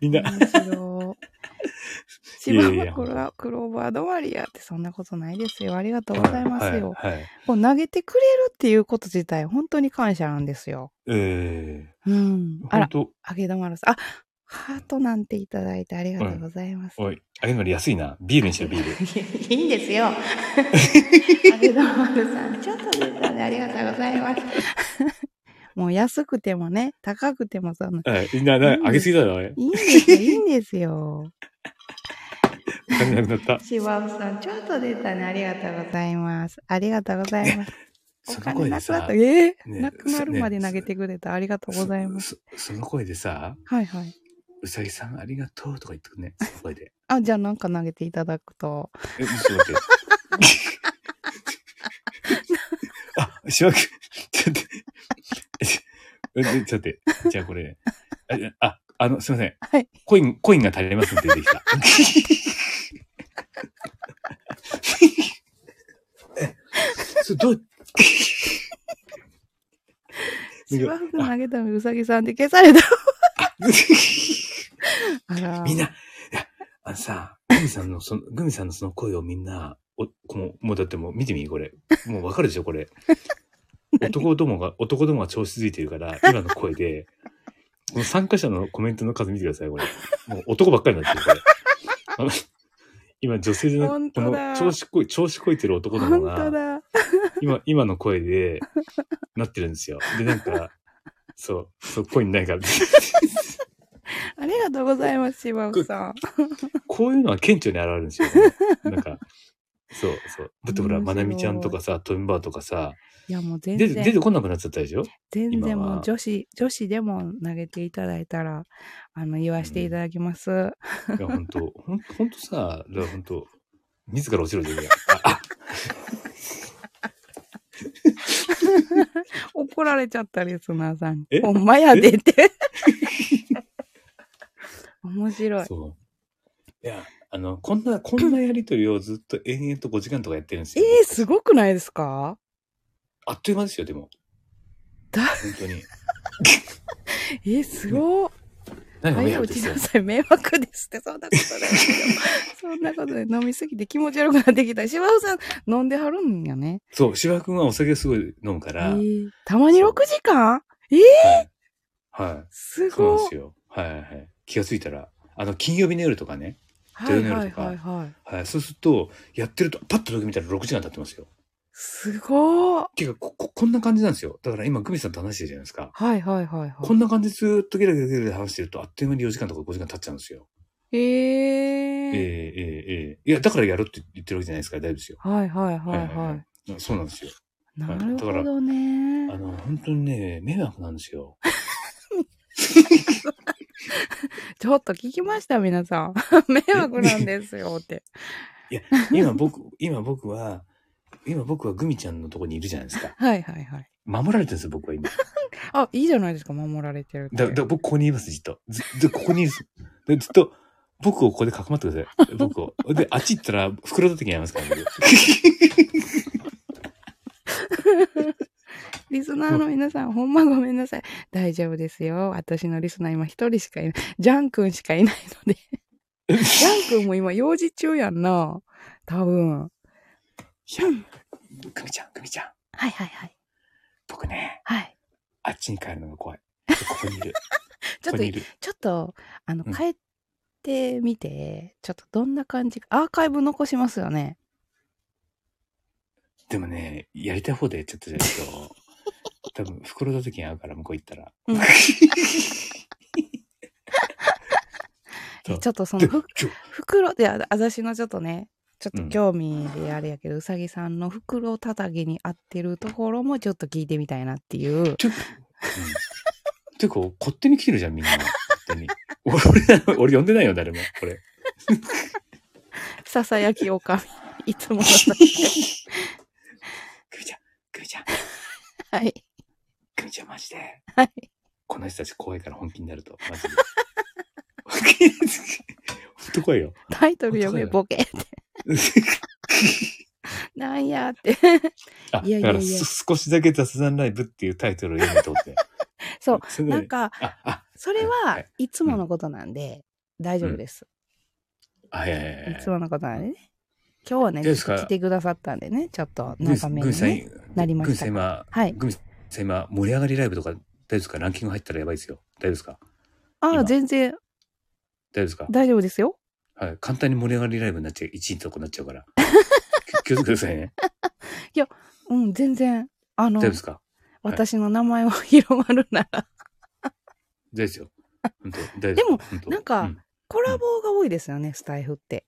みんな、面白芝はクロクローバー止まりやってそんなことないですよ。ありがとうございますよ。はい。はい。こう投げてくれるっていうこと自体本当に感謝なんですよ。えうんー、。あら、本あげどまるさん。あ、ハートなんていただいてありがとうございます。当おい、あげるのり安いな。ビールにしよう、ビール。いいんですよ。あげどまるさん、ちょっと出たね。ありがとうございます。もう安くてもね、高くてもそんな。はい。みんな、な上げすぎだろ、おい。いいんですよ、いいんですよ。お金なくなった。しばうさん、ちょっと出たね。ありがとうございます。ありがとうございます。おその金声でさえーねなくなるまで投げてくれた。ありがとうございます。そ。その声でさ、はいはい。うさぎさんありがとうとか言ってくね。その声で。あ、じゃあなんか投げていただくと。え、ちょっと待って。あ、しわく、ちょっと待って。えちょっと待って。じゃあこれ。あ、ああの、すいません。はい。コイン、コインが足りますって出てきた。え、それどう、しばふ投げたのうさぎさんで消された。あら。みんな、いや、あのさ、グミさんのその、グミさんのその声をみんな、お、この、もうだってもう見てみ、これ。もうわかるでしょ、これ。男どもが、男どもが調子づいてるから、今の声で、この参加者のコメントの数見てください、これ。もう男ばっかりになってる、これ。あの今、女性じゃなくこの調子こい、調子こいてる男ど本もが。今、今の声で、なってるんですよ。で、なんか、そう、そう、声にないから。ありがとうございます、しばふさん。こういうのは顕著に現れるんですよ。なんか、そうそう。だってほら、まなみちゃんとかさ、トンバーとかさ、いやもう全出て、出然て、こなくなっちゃったでしょ？全然もう女子、女子でも投げていただいたら、あの、言わしていただきます。いや、本当ほん、ほんとさ、だから本当自ら落ちろでいいや。怒られちゃったリスナーさん。ほんまやでって。面白い。そう。いや、あの、こんな、こんなやりとりをずっと延々と5時間とかやってるんですえよ。ー、すごくないですか？あっという間ですよ、でも。だ本当に。えー、すごい。何が迷はい、惑ですよ落ちな。さい。迷惑ですって、そんなことないけど。そんなことで飲みすぎて気持ち悪くなってきた。しばふさん飲んではるんやね。そう、芝君はお酒すごい飲むかえら、はい。ー、たまに6時間？はい。すそうなんごい。ですよ。はいはいはい。気がついたら、あの、金曜日の夜とかね、はい土曜の夜とかはいはいはい。はい。そうすると、やってると、パッと時計見たら6時間経ってますよ。すごー。ていうか、こ、こ、こんな感じなんですよ。だから今、グミさんと話してるじゃないですか。はいはいはいはこんな感じでずーっとゲラゲラゲラゲラ話してると、あっという間に4時間とか5時間経っちゃうんですよ。い。えええー。えええいや、だからやるって言ってるわけじゃないですから、大丈夫ですよ。はいはいはいはいはいそうなんですよ。なるほどあね。の、本当にね、迷惑なんですよ。ちょっと聞きました、皆さん。迷惑なんですよって。今僕、今僕は、今僕はグミちゃんのとこにいるじゃないですか。はいはいはい。守られてるんですよ、僕は今。あ、いいじゃないですか、守られてる。だ、だ僕ここにいます、じっと。ずっとここにいるんです。でずっと、僕をここでかくまってください。僕を。で、あっち行ったら、袋叩きにありますから、僕。リスナーの皆さん、ほんまごめんなさい。大丈夫ですよ。私のリスナー今一人しかいない。ジャン君しかいないので。ジャン君も今用事中やんな。多分。いや、グミちゃん、グミちゃん。はいはいはい。僕ね、はい。あっちに帰るのが怖い。ここにいる。ちょっこと。ちょっと、あの、うん帰ってみて、ちょっとどんな感じか、アーカイブ残しますよね。でもね、やりたい方でちゃったじゃないと、多分、袋叩きに合うから、向こう行ったら。うん そうちょっとそので、ふちょ袋で、あ私のちょっとね、ちょっとうん興味であれやけど、うさぎさんの袋叩きに合ってるところもちょっと聞いてみたいなっていう。ちょっと、うん。てか、勝手に来てるじゃん、みんな。勝手に。俺、俺呼んでないよ、誰も。これ。ささやきおかみ。いつもの。グミちゃん、グミちゃん、はい。ちゃん、マジで。はい。この人たち怖いから本気になると、マジで。本気に本当怖いよ。タイトル読め、ボケって。なんやって。あ、いやいやいやだからす少しだけ雑談ライブっていうタイトルを読めと思って。そう。なんか、それははいいつものことなんで、大丈夫です。あ、いやいやいやいつものことなんでね。今日はね、来てくださったんでね、ちょっと長めにね。、なりましたグミさん今、はいグミさん今、盛り上がりライブとか、大丈夫ですか？ランキング入ったらやばいですよ。大丈夫ですか？ああ、今全然大丈夫ですか？大丈夫ですよ。はい。簡単に盛り上がりライブになっちゃう、1位のとこになっちゃうから。気 気をつけてくださいね。うん、全然、あの大丈夫、ですか？私の名前を広まるなら。大丈夫ですよ。本当大丈夫でも本当なんかうんコラボが多いですよね、スタイフって。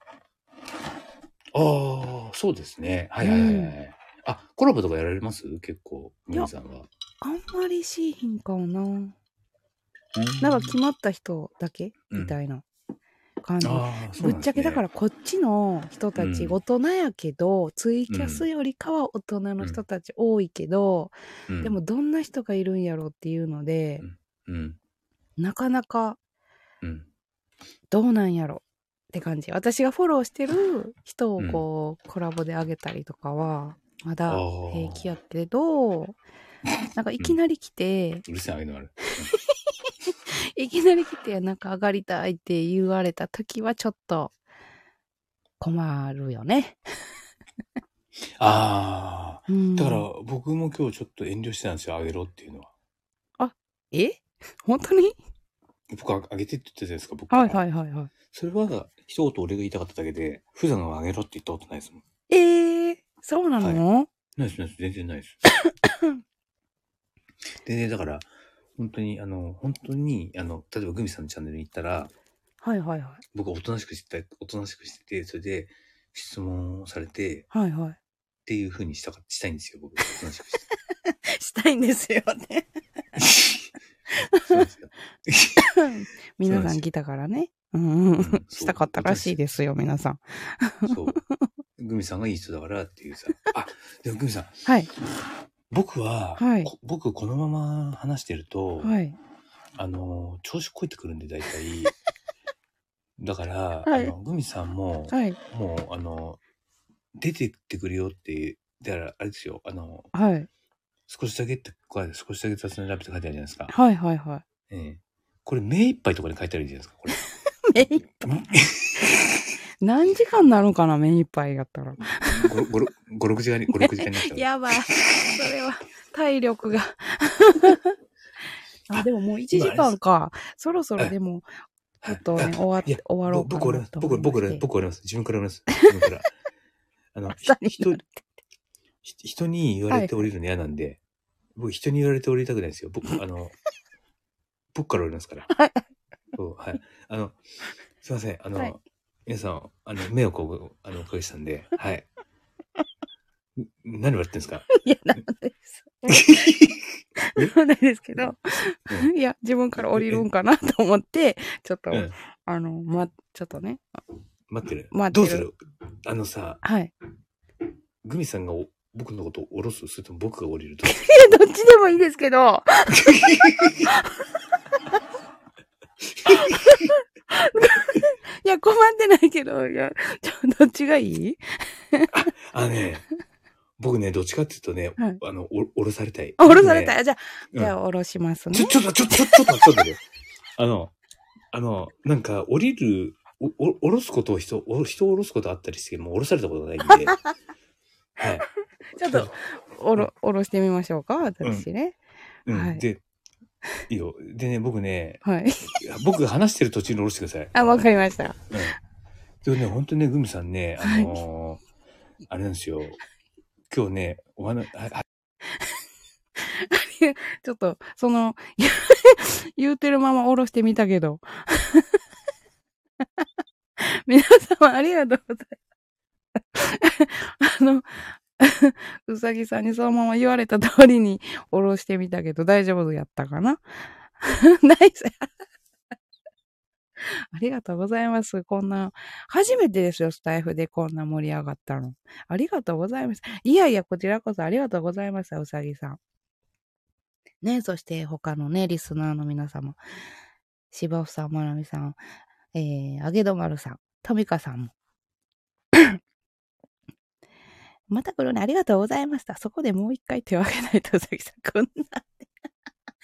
ああ、そうですね。はいはいはいはい。あ、コラボとかやられます？結構、いや皆さんは。あんまりしひんかな。なんか決まった人だけ？うんみたいな感じ。ああ、そうぶんですねちゃけだからこっちの人たちうん大人やけど、ツイキャスよりかは大人の人たち多いけど、うんでも、どんな人がいるんやろっていうので、うん。なかなかうん。どうなんやろ？って感じ。私がフォローしてる人をこう、コラボであげたりとかは、まだ平気やけど、なんかいきなり来て、うるせえあげのある。いきなり来て、なんか上がりたいって言われた時はちょっと困るよね。ああ。うん、だから、僕も今日ちょっと遠慮してたんですよ、あげろっていうのは。え？本当に？僕はあげてって言ってたじゃないですか、僕はいはいはいはい。それは、一言俺が言いたかっただけで、普段はあげろって言ったことないですもん。えー、そうなの、ないです、ないです、全然ないです。全然だから、本当に、あの、本当に、あの、例えばグミさんのチャンネルに行ったら、はいはいはい。僕はおとなしくしてた、おとなしくしてて、それで質問をされて、っはいはい。ていう風にしたか、したいんですよ、僕。おとなしくして。したいんですよね。そうですよ。皆さん来たからね。うんしたかったらしいですよ、皆さん。そう。グミさんがいい人だからっていうさ。あ、でもグミさん、はい。僕は、はいこ僕このまま話してると、はい。あの、調子こいてくるんで、大体。だから、はいあの、グミさんも、はい。もう、あの、出てってくれよって、だから、あれですよ、あの、はい。少しだけって少しだけ雑談ラブって書いてあるじゃないですか。はいはいはええ。これ、目いっぱいとかに書いてあるじゃないですか、これ。い。目いっぱい。何時間なるかな、目いっぱいやったら。5、5、6時間に、5、6時間になったら。やばい。それは、体力が。あ、でももう1時間か。そろそろでも、ちょっとね、終わ終わろうか僕、俺な、と僕、僕、俺、思いまして。僕、俺ます。自分から俺ます。自分から。あの、人、ひ人に言われて降りるの嫌なんで、僕、人に言われて降りたくないですよ。僕、あの、僕から降りますから。はいはい。あの、すいません。あの、はい皆さん、あの、目をこう、あの、おかけしたんで、はい。ん何笑ってんですか？いや、なんです。なんですけど、いや、自分から降りるんかなと思って、ちょっと、うん。あの、ま、ちょっとね。待ってる。待ってるどうする？あのさ、はい。グミさんがお僕のことを降ろす？それとも僕が降りると？いや、どっちでもいいですけど、いや、困ってないけど、いや、ちょ、どっちがいい？あのね、僕ね、どっちかっていうとね、はいあの、お降ろされたい。降ろされたい？い。じゃあ、うんじゃあ、降ろしますねちょ、。ちょっと、ちょ、ちょ、ちょっと待って、ちょっと待って。あの、あの、なんか、降りる、お、お、降ろすことを人、お人を降ろすことあったりして、もう降ろされたことがないんで。はい。ちょっと、降ろ、降ろしてみましょうか、私ね。うん。はいで、いいよ。でね、僕ね、はい。僕が話してる途中に降ろしてください。あ、わかりました。うん。でね、本当ね、グミさんね、あのーあれなんですよ。今日ね、お話、ああちょっと、その、言うてるまま降ろしてみたけど。皆様ありがとうございます。あの、うさぎさんにそのまま言われた通りに降ろしてみたけど大丈夫やったかな？ナイス。ありがとうございます。こんな、初めてですよ、スタイフでこんな盛り上がったの。ありがとうございます。いやいや、こちらこそありがとうございました、うさぎさん。ね、そして他のね、リスナーの皆様。芝生さん、まなみさん、えー、あげどまるさん、とみかさんも。また来るね、ありがとうございました。そこでもう一回手を挙げないと、うさぎさん、こんな。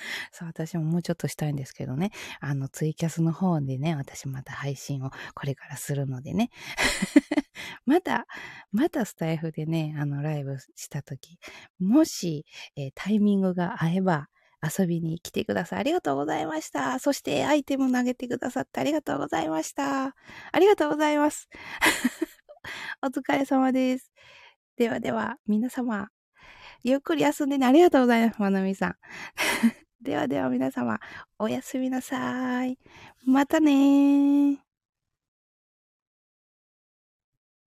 そう、私ももうちょっとしたいんですけどね。あの、ツイキャスの方でね、私また配信をこれからするのでね。また、またスタイフでね、あの、ライブしたとき、もし、えータイミングが合えば、遊びに来てください。ありがとうございました。そして、アイテム投げてくださってありがとうございました。ありがとうございます。お疲れ様です。ではでは、皆様、ゆっくり休んでね、ありがとうございます、まなみさん。ではでは皆様、おやすみなさい。またねー。